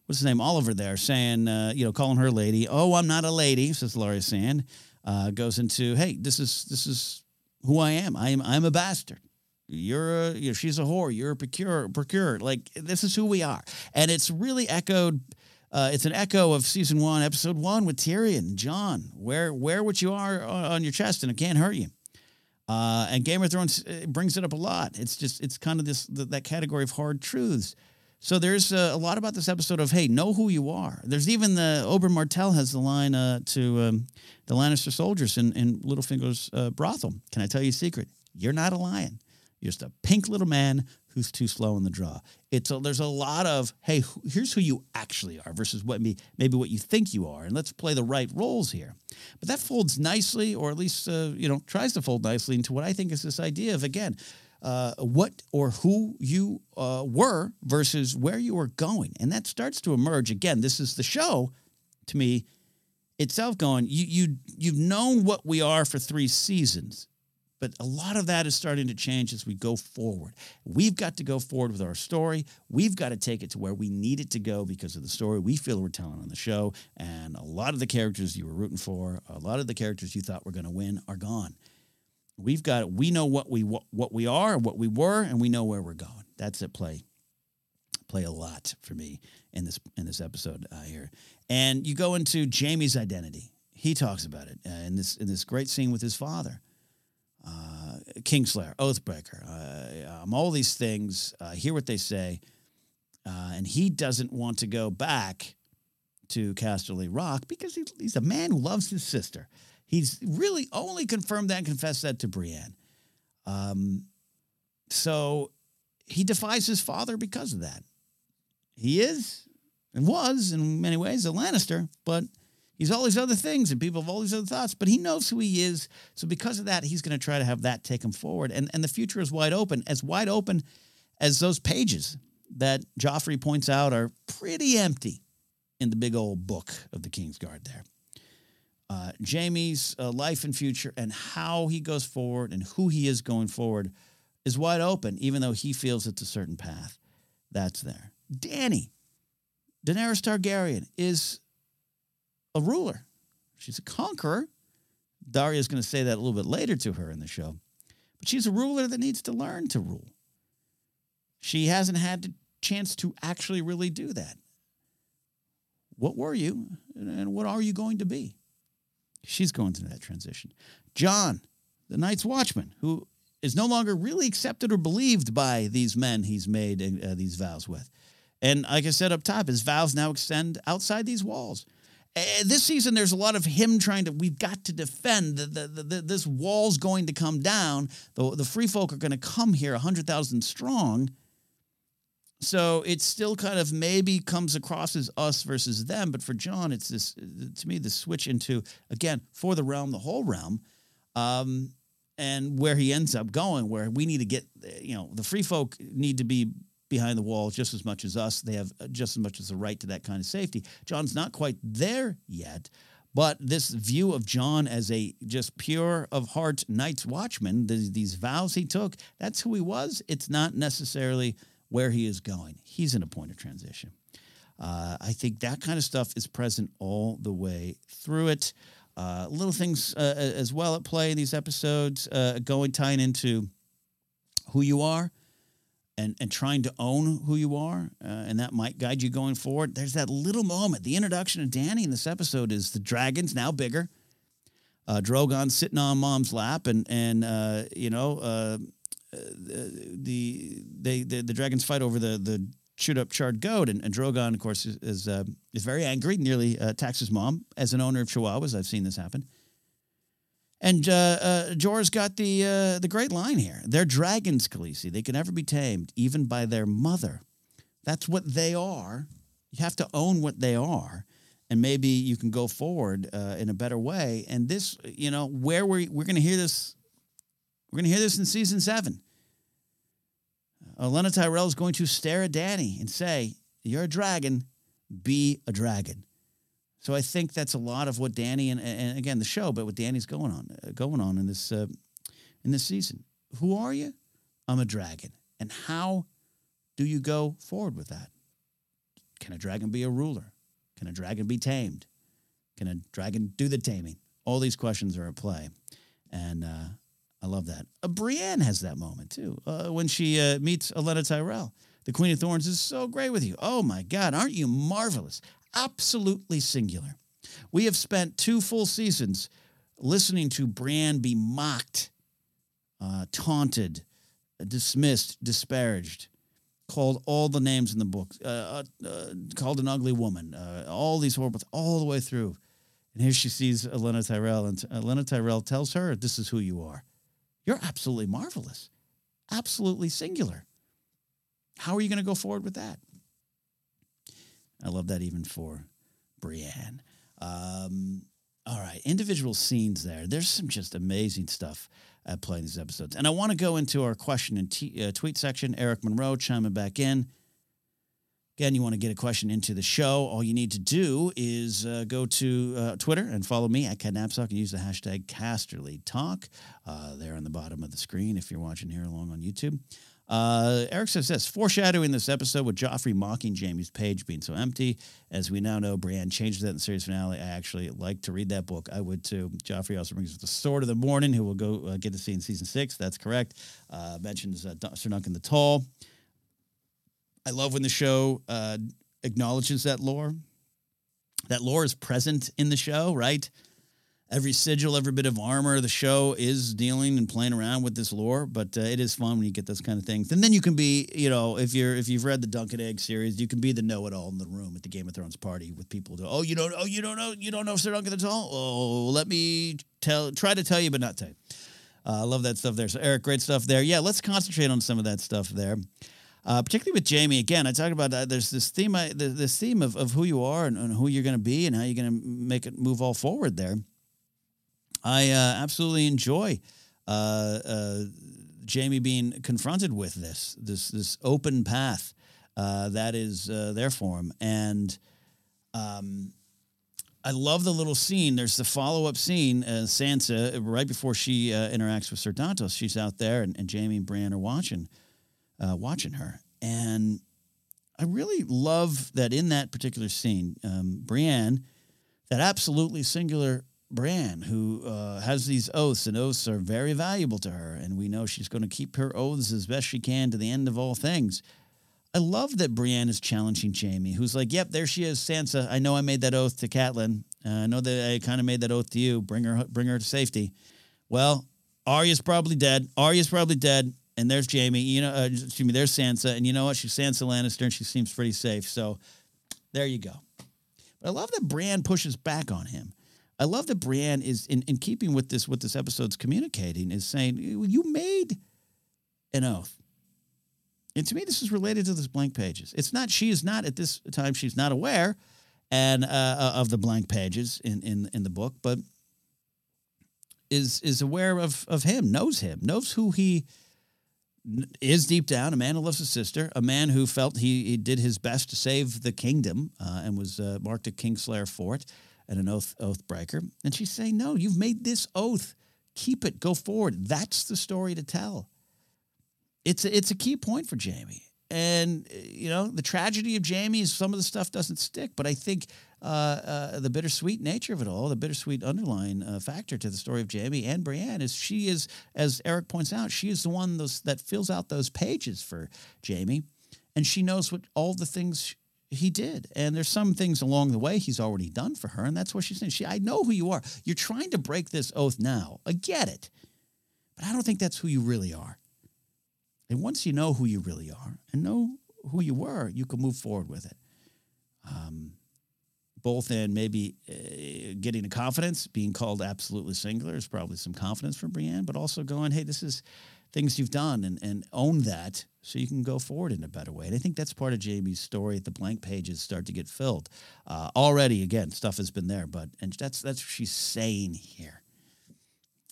what's his name, Olyvar there, saying, uh, you know, calling her lady. Oh, I'm not a lady, says Laurie Sand. Uh, goes into, hey, this is this is who I am. I'm I'm a bastard. You're a, you know, she's a whore. You're a procure, procure. Like this is who we are, and it's really echoed. Uh, it's an echo of season one, episode one with Tyrion Jon. Wear wear what you are on your chest, and it can't hurt you. Uh, and Game of Thrones uh, brings it up a lot. It's just it's kind of this that category of hard truths. So there's a, a, lot about this episode of hey, know who you are. There's even the Oberyn Martell has the line uh, to um, the Lannister soldiers in, in Littlefinger's uh, brothel. Can I tell you a secret? You're not a lion. Just a pink little man who's too slow in the draw. It's a, there's a lot of hey, here's who you actually are versus what me maybe what you think you are, and let's play the right roles here. But that folds nicely, or at least uh, you know tries to fold nicely into what I think is this idea of again. Uh, what or who you uh, were versus where you were going. And that starts to emerge again. This is the show to me itself going, you, you, you've known what we are for three seasons but a lot of that is starting to change as we go forward. We've got to go forward with our story. We've got to take it to where we need it to go because of the story we feel we're telling on the show. And a lot of the characters you were rooting for, a lot of the characters you thought were going to win are gone. We've got we know what we what we are, what we were, and we know where we're going. That's at play play a lot for me in this in this episode uh, here. And you go into Jaime's identity. He talks about it uh, in this in this great scene with his father uh, Kingslayer, Oathbreaker. Uh, um, all these things. Uh, hear what they say, uh, and he doesn't want to go back to Casterly Rock because he, he's a man who loves his sister. He's really only confirmed that and confessed that to Brienne. Um, so he defies his father because of that. He is and was in many ways a Lannister, but He's all these other things, and people have all these other thoughts, but he knows who he is. So because of that, he's going to try to have that take him forward. And, and the future is wide open, as wide open as those pages that Joffrey points out are pretty empty in the big old book of the King's Guard there. Uh, Jaime's uh, life and future and how he goes forward and who he is going forward is wide open, even though he feels it's a certain path. That's there. Dany, Daenerys Targaryen, is a ruler. She's a conqueror. Daario is going to say that a little bit later to her in the show. But she's a ruler that needs to learn to rule. She hasn't had the chance to actually really do that. What were you and what are you going to be? She's going through that transition. Jon, the Night's Watchman, who is no longer really accepted or believed by these men he's made uh, these vows with. And like I said up top, his vows now extend outside these walls. Uh, this season, there's a lot of him trying to. We've got to defend. The, the, the, this wall's going to come down. The, the free folk are going to come here, 100,000 strong. So it still kind of maybe comes across as us versus them. But for Jon it's this, to me, the switch into, again, for the realm, the whole realm. Um, and where he ends up going, where we need to get, you know, the free folk need to be behind the wall just as much as us. They have uh, just as much as a right to that kind of safety. Jon's not quite there yet, but this view of Jon as a just pure of heart Night's Watchman, the, these vows he took, that's who he was. It's not necessarily where he is going. He's in a point of transition. Uh, I think that kind of stuff is present all the way through it. Uh, little things uh, as well at play in these episodes, uh, going tying into who you are and, and trying to own who you are, uh, and that might guide you going forward. There's that little moment. The introduction of Dany in this episode is the dragon's now bigger. Uh, Drogon sitting on mom's lap, and and uh, you know uh, the they the, the dragons fight over the the shoot up charred goat, and, and Drogon, of course, is is, uh, is very angry, nearly attacks his mom. As an owner of Chihuahuas, I've seen this happen. And uh, uh, Jorah's got the uh, the great line here. They're dragons, Khaleesi. They can never be tamed, even by their mother. That's what they are. You have to own what they are, and maybe you can go forward uh, in a better way. And this, you know, where we we're going to hear this, we're going to hear this in season seven. Olenna Tyrell is going to stare at Dany and say, "You're a dragon. Be a dragon." So I think that's a lot of what Dany and, and again the show, but what Dany's going on uh, going on in this uh, in this season. Who are you? I'm a dragon, and how do you go forward with that? Can a dragon be a ruler? Can a dragon be tamed? Can a dragon do the taming? All these questions are at play. And uh, I love that. Uh, Brienne has that moment too uh, when she uh, meets Olenna Tyrell. The Queen of Thorns is so great with you. Oh my God, aren't you marvelous? Absolutely singular. We have spent two full seasons listening to Brienne be mocked, uh, taunted, dismissed, disparaged, called all the names in the book, uh, uh, uh called an ugly woman, uh, all these horrible, all the way through. And here she sees Olenna Tyrell, and Olenna Tyrell tells her, This is who you are. You're absolutely marvelous, absolutely singular. How are you going to go forward with that? I love that even for Brienne. Um, all right, individual scenes there. There's some just amazing stuff at play in these episodes. And I want to go into our question and t- uh, tweet section. Eric Monroe chiming back in. Again, you want to get a question into the show. All you need to do is uh, go to uh, Twitter and follow me at Ken Napzok and use the hashtag CasterlyTalk uh, there on the bottom of the screen if you're watching here along on YouTube. Uh, Eric says this foreshadowing this episode with Joffrey mocking Jaime's page being so empty. As we now know, Brienne changed that in the series finale. I actually like to read that book. I would too. Joffrey also brings the Sword of the Morning, who we'll go uh, get to see in season six. That's correct. Uh, mentions uh, Sir Duncan the Tall. I love when the show uh, acknowledges that lore. That lore is present in the show, right? Every sigil, every bit of armor, the show is dealing and playing around with this lore, but uh, it is fun when you get those kind of things. And then you can be, you know, if you're if you've read the Dunk and Egg series, you can be the know-it-all in the room at the Game of Thrones party with people. To, oh, you don't, oh, you don't know, you don't know if Sir Duncan the Tall. Oh, let me tell, try to tell you, but not tell. Uh, I love that stuff there. So Eric, great stuff there. Yeah, let's concentrate on some of that stuff there uh, particularly with Jaime. Again, I talk about uh, there's this theme, uh, this theme of, of who you are and, and who you're going to be and how you're going to make it move all forward. There, I uh, absolutely enjoy uh, uh, Jaime being confronted with this this this open path that is there for him, and um, I love the little scene. There's the follow up scene. Sansa, right before she interacts with Sir Dontos, she's out there, and, and Jaime and Brienne are watching uh, watching her. And I really love that in that particular scene, um, Brienne, that absolutely singular Brienne, who uh, has these oaths, and oaths are very valuable to her. And we know she's going to keep her oaths as best she can to the end of all things. I love that Brienne is challenging Jaime, who's like, "Yep, there she is, Sansa. I know I made that oath to Catelyn. Uh, I know that I kind of made that oath to you. Bring her, bring her to safety." Well, Arya's probably dead. Arya's probably dead and there's Jaime. You know, uh, excuse me. There's Sansa, and you know what? She's Sansa Lannister, and she seems pretty safe. So there you go. But I love that Brienne pushes back on him. I love that Brienne is in, in keeping with this what this episode's communicating is saying you made an oath. And to me, this is related to those blank pages. It's not she is not at this time she's not aware and uh, uh of the blank pages in, in in the book, but is is aware of of him, knows him, knows who he is deep down a man who loves his sister, a man who felt he, he did his best to save the kingdom uh, and was uh, marked a Kingslayer for it and an oath oath breaker. And she's saying, "No, you've made this oath. Keep it. Go forward. That's the story to tell." It's a, it's a key point for Jaime. And you know the tragedy of Jaime is some of the stuff doesn't stick, but I think uh, uh, the bittersweet nature of it all, the bittersweet underlying uh, factor to the story of Jaime and Brienne is she is, as Eric points out, she is the one those, that fills out those pages for Jaime, and she knows what all the things he did. And there's some things along the way he's already done for her, and that's what she's saying. She, I know who you are. You're trying to break this oath now. I get it, but I don't think that's who you really are. And once you know who you really are and know who you were, you can move forward with it. Um, both in maybe uh, getting the confidence, being called absolutely singular is probably some confidence for Brienne, but also going, hey, this is things you've done and, and own that so you can go forward in a better way. And I think that's part of Jaime's story. The blank pages start to get filled. Uh, already, again, stuff has been there, but and that's that's what she's saying here.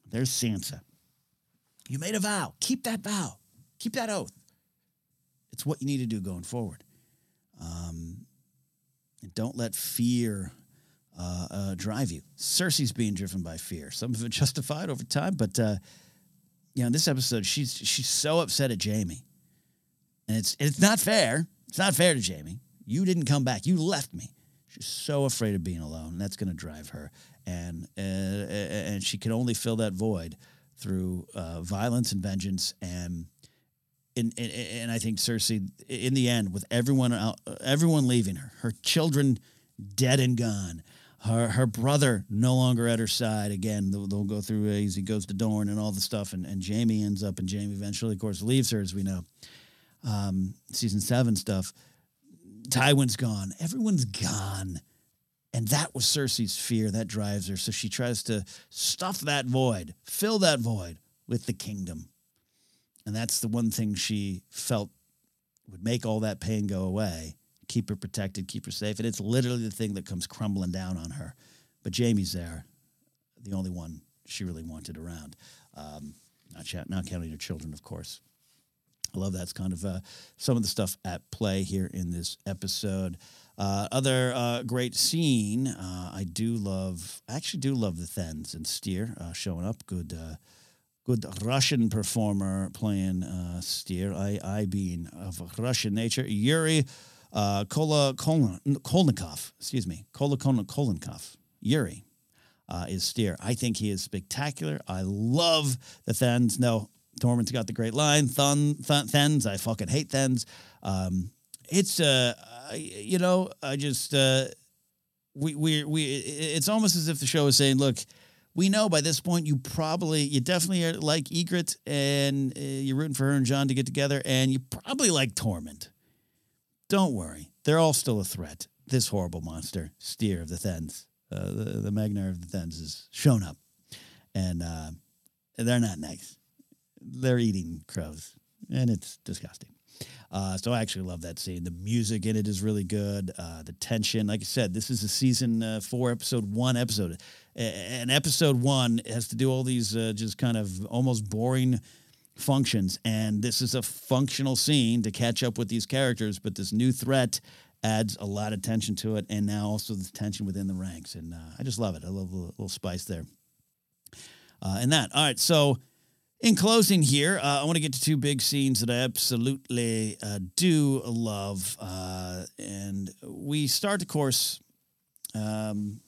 There's Sansa. You made a vow. Keep that vow. Keep that oath. It's what you need to do going forward. Um, and don't let fear uh, uh, drive you. Cersei's being driven by fear. Some of it justified over time, but uh, you know, in this episode, she's she's so upset at Jaime, and it's it's not fair. It's not fair to Jaime. You didn't come back. You left me. She's so afraid of being alone. And that's going to drive her. And, uh, and she can only fill that void through uh, violence and vengeance. And, and, and I think Cersei, in the end, with everyone out, everyone leaving her, her children dead and gone, her her brother no longer at her side. Again, they'll, they'll go through as he goes to Dorne and all the stuff, and, and Jaime ends up, and Jaime eventually, of course, leaves her, as we know. Um, season seven stuff. Tywin's gone. Everyone's gone. And that was Cersei's fear. That drives her. So she tries to stuff that void, fill that void with the kingdom. And that's the one thing she felt would make all that pain go away keep her protected, keep her safe. And it's literally the thing that comes crumbling down on her. But Jaime's there, the only one she really wanted around. Um, not, not counting her children, of course. I love that's kind of uh, some of the stuff at play here in this episode. Uh, other uh, great scene, uh, I do love. I actually do love the Thenns and Styr uh, showing up. Good, uh, good Russian performer playing Styr. I, I being of Russian nature. Yuri uh, Kolokolnikov, excuse me, Kolokolnikov, Yuri uh, is Styr. I think he is spectacular. I love the Thenns. No, Tormund's got the great line, Thun, Thenns. I fucking hate Thenns. Um, it's uh, you know, I just uh, we we we. It's almost as if the show is saying, look. We know by this point you probably, you definitely like Ygritte and uh, you're rooting for her and Jon to get together, and you probably like Tormund. Don't worry, they're all still a threat. This horrible monster, Styr of the Thenns, uh, the, the Magnar of the Thenns, has shown up, and uh, they're not nice. They're eating crows, and it's disgusting. Uh, so I actually love that scene. The music in it is really good. Uh, the tension, like I said, this is a season uh, four, episode one episode. And episode one has to do all these uh, just kind of almost boring functions. And this is a functional scene to catch up with these characters, but this new threat adds a lot of tension to it. And now also the tension within the ranks. And uh, I just love it. I love a little, little spice there. Uh, and that. All right. So, in closing here, uh, I want to get to two big scenes that I absolutely uh, do love. Uh, and we start, of course, um,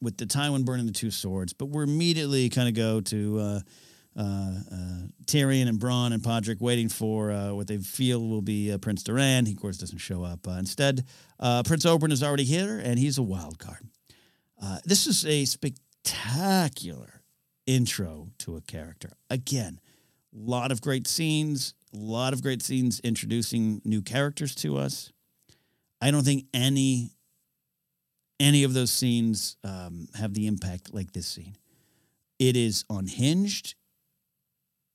with the Tywin burning the two swords, but we're immediately kind of go to uh, uh, uh, Tyrion and Bronn and Podrick waiting for what they feel will be Prince Doran. He, of course, doesn't show up. instead, Prince Oberyn is already here, and he's a wild card. this is a spectacular intro to a character. Again, a lot of great scenes, a lot of great scenes introducing new characters to us. I don't think any any of those scenes um, have the impact like this scene. It is unhinged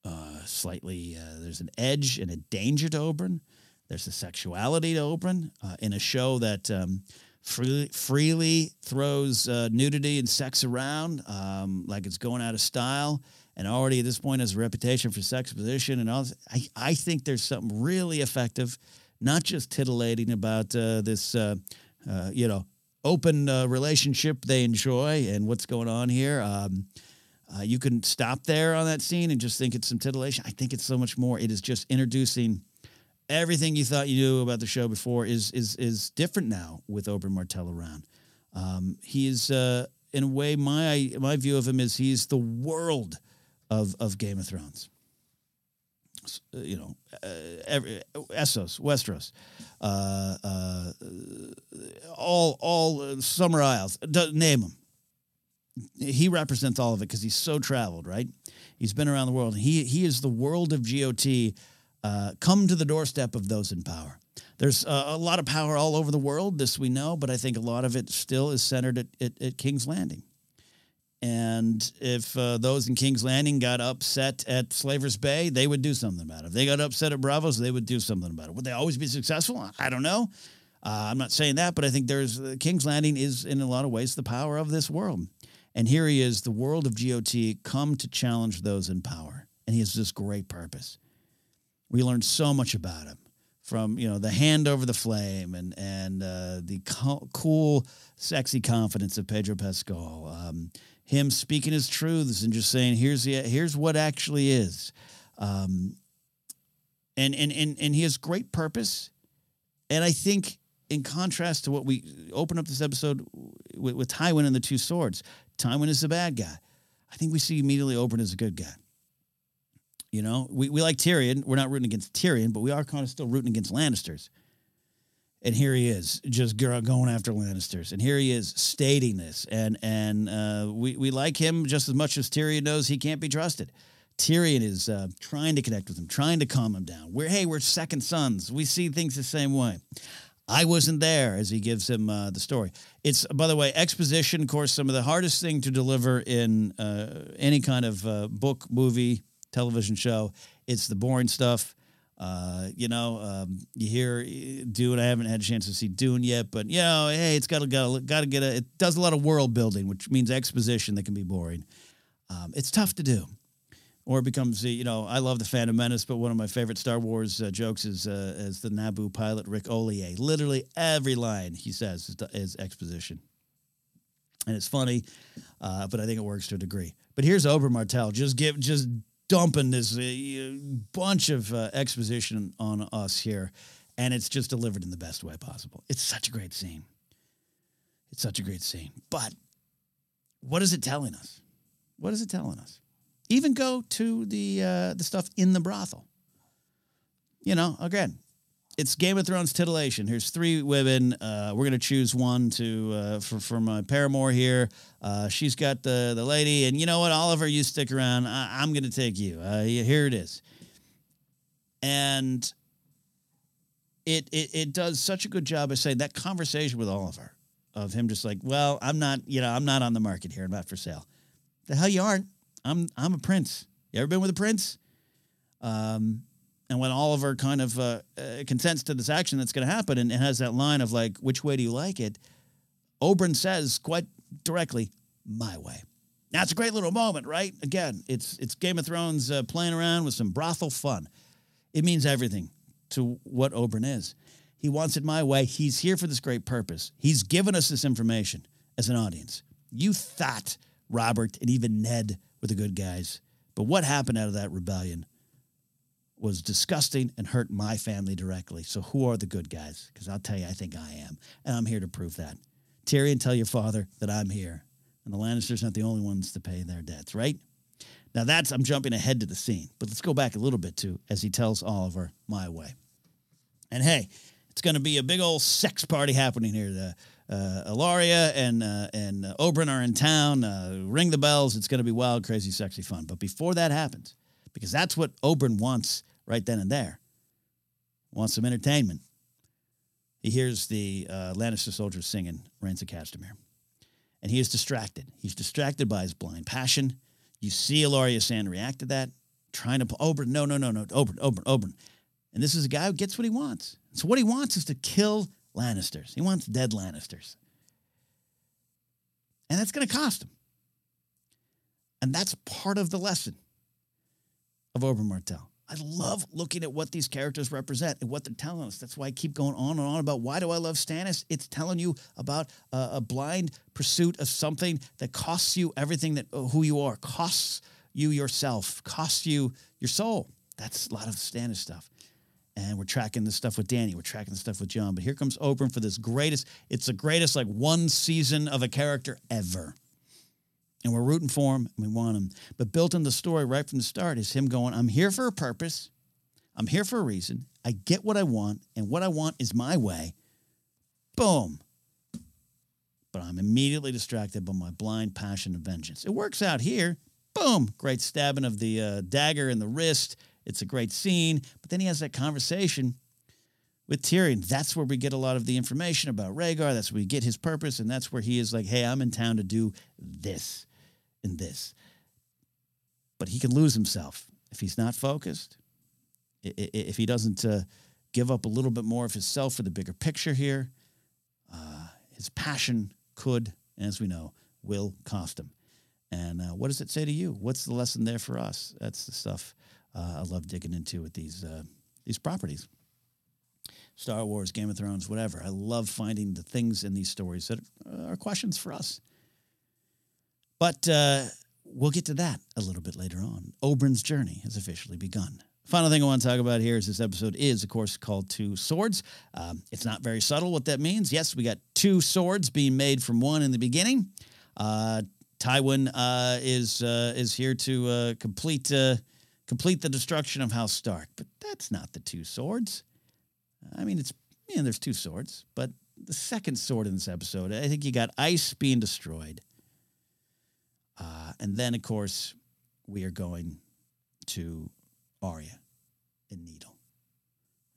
uh, slightly, uh, there's an edge and a danger to Oberyn. There's a sexuality to Oberyn uh, in a show that um, freely, freely throws uh, nudity and sex around um, like it's going out of style and already at this point has a reputation for sex position and all. This. I, I think there's something really effective, not just titillating about uh, this, uh, you know, open relationship they enjoy and what's going on here. Um, uh, you can stop there on that scene and just think it's some titillation. I think it's so much more. It is just introducing everything you thought you knew about the show before is is is different now with Oberyn Martell around. Um, he is, uh, in a way, my my view of him is he's the world of of Game of Thrones. Uh, you know, uh, every, Essos, Westeros, uh, uh, all all Summer Isles. Name them he represents all of it because he's so traveled, right? He's been around the world. He he is the world of GOT, uh, come to the doorstep of those in power. There's uh, a lot of power all over the world, this we know, but I think a lot of it still is centered at, at, at King's Landing. And if uh, those in King's Landing got upset at Slaver's Bay, they would do something about it. If they got upset at Braavos, they would do something about it. Would they always be successful? I don't know. Uh, I'm not saying that, but I think there's uh, King's Landing is in a lot of ways the power of this world. And here he is, the world of GOT, come to challenge those in power. And he has this great purpose. We learned so much about him from you know the hand over the flame and and uh, the co- cool, sexy confidence of Pedro Pascal. Um, him speaking his truths and just saying, "Here's the here's what actually is," um, and and and and he has great purpose. And I think in contrast to what we open up this episode with, with Tywin and the Two Swords. Tywin is the bad guy. I think we see immediately Oberyn as a good guy. You know, we, we like Tyrion. We're not rooting against Tyrion, but we are kind of still rooting against Lannisters. And here he is, just going after Lannisters. And here he is stating this. And and uh, we, we like him just as much as Tyrion knows he can't be trusted. Tyrion is uh, trying to connect with him, trying to calm him down. We're, hey, we're second sons. We see things the same way. I wasn't there as he gives him uh, the story. It's, by the way, exposition, of course, some of the hardest thing to deliver in uh, any kind of uh, book, movie, television show. It's the boring stuff. Uh, you know, um, you hear Dune. I haven't had a chance to see Dune yet, but you know, hey, it's got to got to get a. It does a lot of world building, which means exposition that can be boring. Um, it's tough to do, or it becomes you know. I love the Phantom Menace, but one of my favorite Star Wars uh, jokes is uh, the Naboo pilot Ric Olié. Literally every line he says is, is exposition, and it's funny, uh, but I think it works to a degree. But here's Oberyn Martell just give just dumping this uh, bunch of uh, exposition on us here, and it's just delivered in the best way possible. It's such a great scene. It's such a great scene. But what is it telling us? What is it telling us? Even go to the uh, the stuff in the brothel. You know, again, it's Game of Thrones titillation. Here's three women. Uh, we're gonna choose one to uh, for for my paramour here. Uh, she's got the the lady, and you know what, Olyvar, you stick around. I, am gonna take you. Uh, here it is. And it, it it does such a good job of saying that conversation with Olyvar, of him just like, well, I'm not, you know, I'm not on the market here. I'm not for sale. The hell you aren't. I'm I'm a prince. You ever been with a prince? Um, and when Olyvar kind of uh, uh, consents to this action that's going to happen and, and has that line of like, which way do you like it? Oberyn says quite directly, my way. Now it's a great little moment, right? Again, it's it's Game of Thrones uh, playing around with some brothel fun. It means everything to what Oberyn is. He wants it my way. He's here for this great purpose. He's given us this information as an audience. You thought Robert and even Ned were the good guys, but what happened out of that rebellion was disgusting and hurt my family directly. So who are the good guys? Because I'll tell you, I think I am. And I'm here to prove that. Tyrion, tell your father that I'm here. And the Lannisters aren't the only ones to pay their debts, right? Now that's I'm jumping ahead to the scene, but let's go back a little bit too as he tells Olyvar my way. And hey, it's going to be a big old sex party happening here. The, uh, Ellaria and uh, and uh, Oberyn are in town. Uh, ring the bells. It's going to be wild, crazy, sexy fun. But before that happens, because that's what Oberyn wants right then and there. Wants some entertainment. He hears the uh, Lannister soldiers singing Rains of Castamere. And he is distracted. He's distracted by his blind passion. You see Ellaria Sand react to that, trying to pull Oberyn. No, no, no, no. Oberyn, Oberyn, Oberyn. And this is a guy who gets what he wants. So what he wants is to kill Lannisters. He wants dead Lannisters. And that's going to cost him. And that's part of the lesson of Oberyn Martell. I love looking at what these characters represent and what they're telling us. That's why I keep going on and on about why do I love Stannis? It's telling you about a, a blind pursuit of something that costs you everything that uh, who you are, costs you yourself, costs you your soul. That's a lot of Stannis stuff. And we're tracking this stuff with Dany. We're tracking the stuff with Jon. But here comes Oberyn for this greatest. It's the greatest like one season of a character ever and we're rooting for him and we want him. But built in the story right from the start is him going, I'm here for a purpose. I'm here for a reason. I get what I want, and what I want is my way. Boom. But I'm immediately distracted by my blind passion of vengeance. It works out here. Boom. Great stabbing of the uh, dagger in the wrist. It's a great scene. But then he has that conversation with Tyrion. That's where we get a lot of the information about Rhaegar. That's where we get his purpose. And that's where he is like, hey, I'm in town to do this in this. But he can lose himself if he's not focused, if he doesn't uh, give up a little bit more of himself for the bigger picture here. Uh, his passion could, as we know, will cost him. And uh, what does it say to you? What's the lesson there for us? That's the stuff uh, I love digging into with these uh, these properties. Star Wars, Game of Thrones, whatever. I love finding the things in these stories that are questions for us. But uh, we'll get to that a little bit later on. Oberyn's journey has officially begun. Final thing I want to talk about here is this episode is, of course, called Two Swords. Um, it's not very subtle what that means. Yes, we got two swords being made from one in the beginning. Uh, Tywin uh, is uh, is here to uh, complete uh, complete the destruction of House Stark, but that's not the two swords. I mean, it's yeah, there's two swords, but the second sword in this episode, I think you got ice being destroyed, uh, and then of course we are going to Arya and Needle.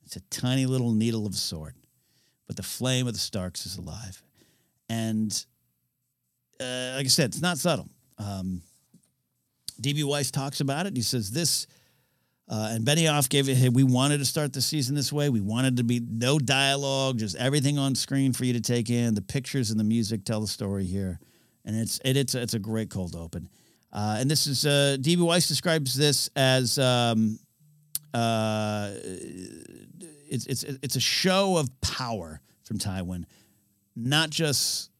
It's a tiny little needle of a sword, but the flame of the Starks is alive, and uh, like I said, it's not subtle. Um, DB Weiss talks about it. He says this, uh, and Benioff gave it. Hey, we wanted to start the season this way. We wanted to be no dialogue, just everything on screen for you to take in. The pictures and the music tell the story here, and it's it, it's it's a great cold open. Uh, and this is uh, DB Weiss describes this as um, uh, it's it's it's a show of power from Tywin, not just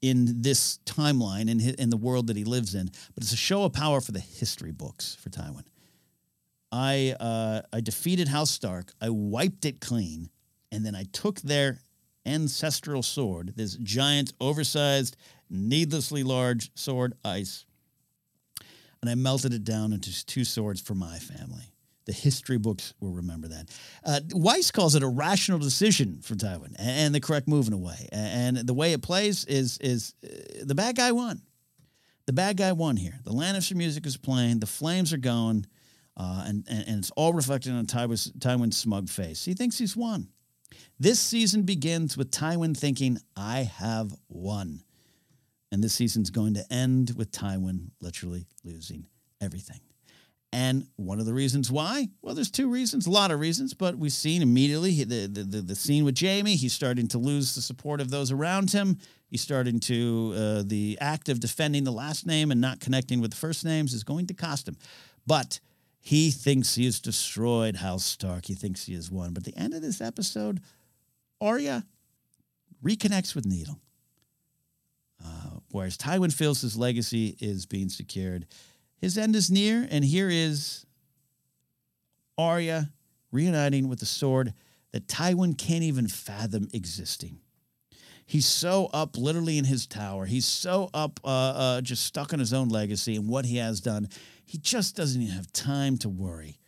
in this timeline in in the world that he lives in, but it's a show of power for the history books for Tywin. I uh, I defeated House Stark. I wiped it clean, and then I took their ancestral sword, this giant, oversized, needlessly large sword, ice, and I melted it down into two swords for my family. The history books will remember that. Uh, Weiss calls it a rational decision for Tywin and, the correct move in a way. And the way it plays is is uh, the bad guy won. The bad guy won here. The Lannister music is playing. The flames are going, uh, and, and and it's all reflected on Tywin's, Tywin's smug face. He thinks he's won. This season begins with Tywin thinking, "I have won," and this season's going to end with Tywin literally losing everything. And one of the reasons why, well, there's two reasons, a lot of reasons, but we've seen immediately the, the, the, the scene with Jaime. He's starting to lose the support of those around him. He's starting to, uh, the act of defending the last name and not connecting with the first names is going to cost him. But he thinks he has destroyed House Stark. He thinks he has won. But at the end of this episode, Arya reconnects with Needle. Uh, whereas Tywin feels his legacy is being secured his end is near, and here is Arya reuniting with the sword that Tywin can't even fathom existing. He's so up literally in his tower. He's so up, uh, uh, just stuck on his own legacy and what he has done. He just doesn't even have time to worry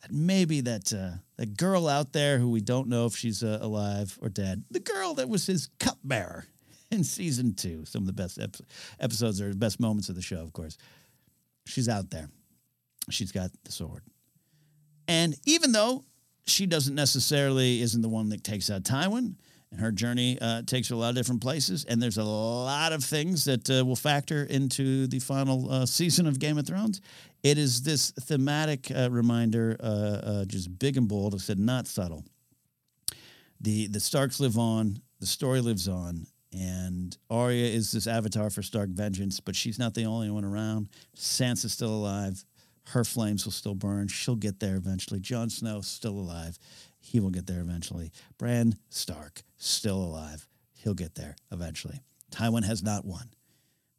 that maybe that uh, that girl out there who we don't know if she's uh, alive or dead, the girl that was his cupbearer in season two, some of the best ep- episodes or the best moments of the show, of course. She's out there. She's got the sword. And even though she doesn't necessarily isn't the one that takes out Tywin, and her journey uh, takes her a lot of different places, and there's a lot of things that uh, will factor into the final uh, season of Game of Thrones. It is this thematic uh, reminder, uh, uh, just big and bold. I said not subtle. The the Starks live on. The story lives on, and Arya is this avatar for Stark vengeance, but she's not the only one around. Sansa's still alive. Her flames will still burn. She'll get there eventually. Jon Snow still alive. He will get there eventually. Bran Stark still alive. He'll get there eventually. Tywin has not won.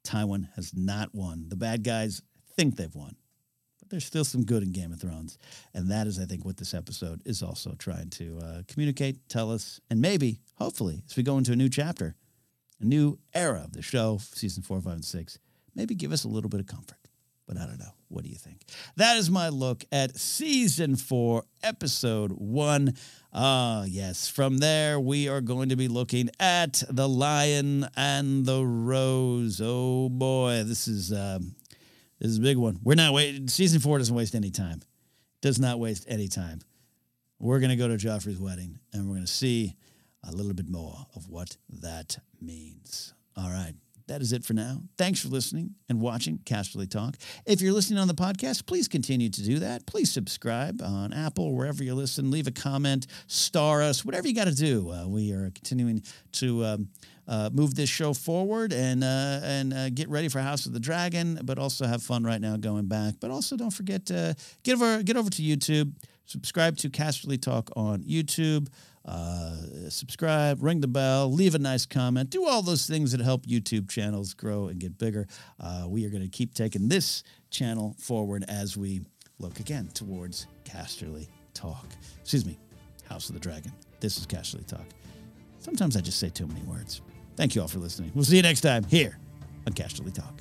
Tywin has not won. The bad guys think they've won, but there's still some good in Game of Thrones, and that is, I think, what this episode is also trying to uh, communicate, tell us, and maybe, hopefully, as we go into a new chapter a new era of the show, season four, five, and six. Maybe give us a little bit of comfort. But I don't know. What do you think? That is my look at season four, episode one. Ah, uh, yes. From there, we are going to be looking at the Lion and the Rose. Oh boy, this is um, this is a big one. We're not waiting. Season four doesn't waste any time. Does not waste any time. We're going to go to Joffrey's wedding, and we're going to see a little bit more of what that means. All right. That is it for now. Thanks for listening and watching Casterly Talk. If you're listening on the podcast, please continue to do that. Please subscribe on Apple, wherever you listen. Leave a comment, star us, whatever you got to do. Uh, we are continuing to um, uh, move this show forward and uh, and uh, get ready for House of the Dragon, but also have fun right now going back. But also don't forget to get over get over to YouTube, subscribe to Casterly Talk on YouTube. Uh, subscribe, ring the bell, leave a nice comment, do all those things that help YouTube channels grow and get bigger. Uh, we are going to keep taking this channel forward as we look again towards Casterly Talk. Excuse me, House of the Dragon. This is Casterly Talk. Sometimes I just say too many words. Thank you all for listening. We'll see you next time here on Casterly Talk.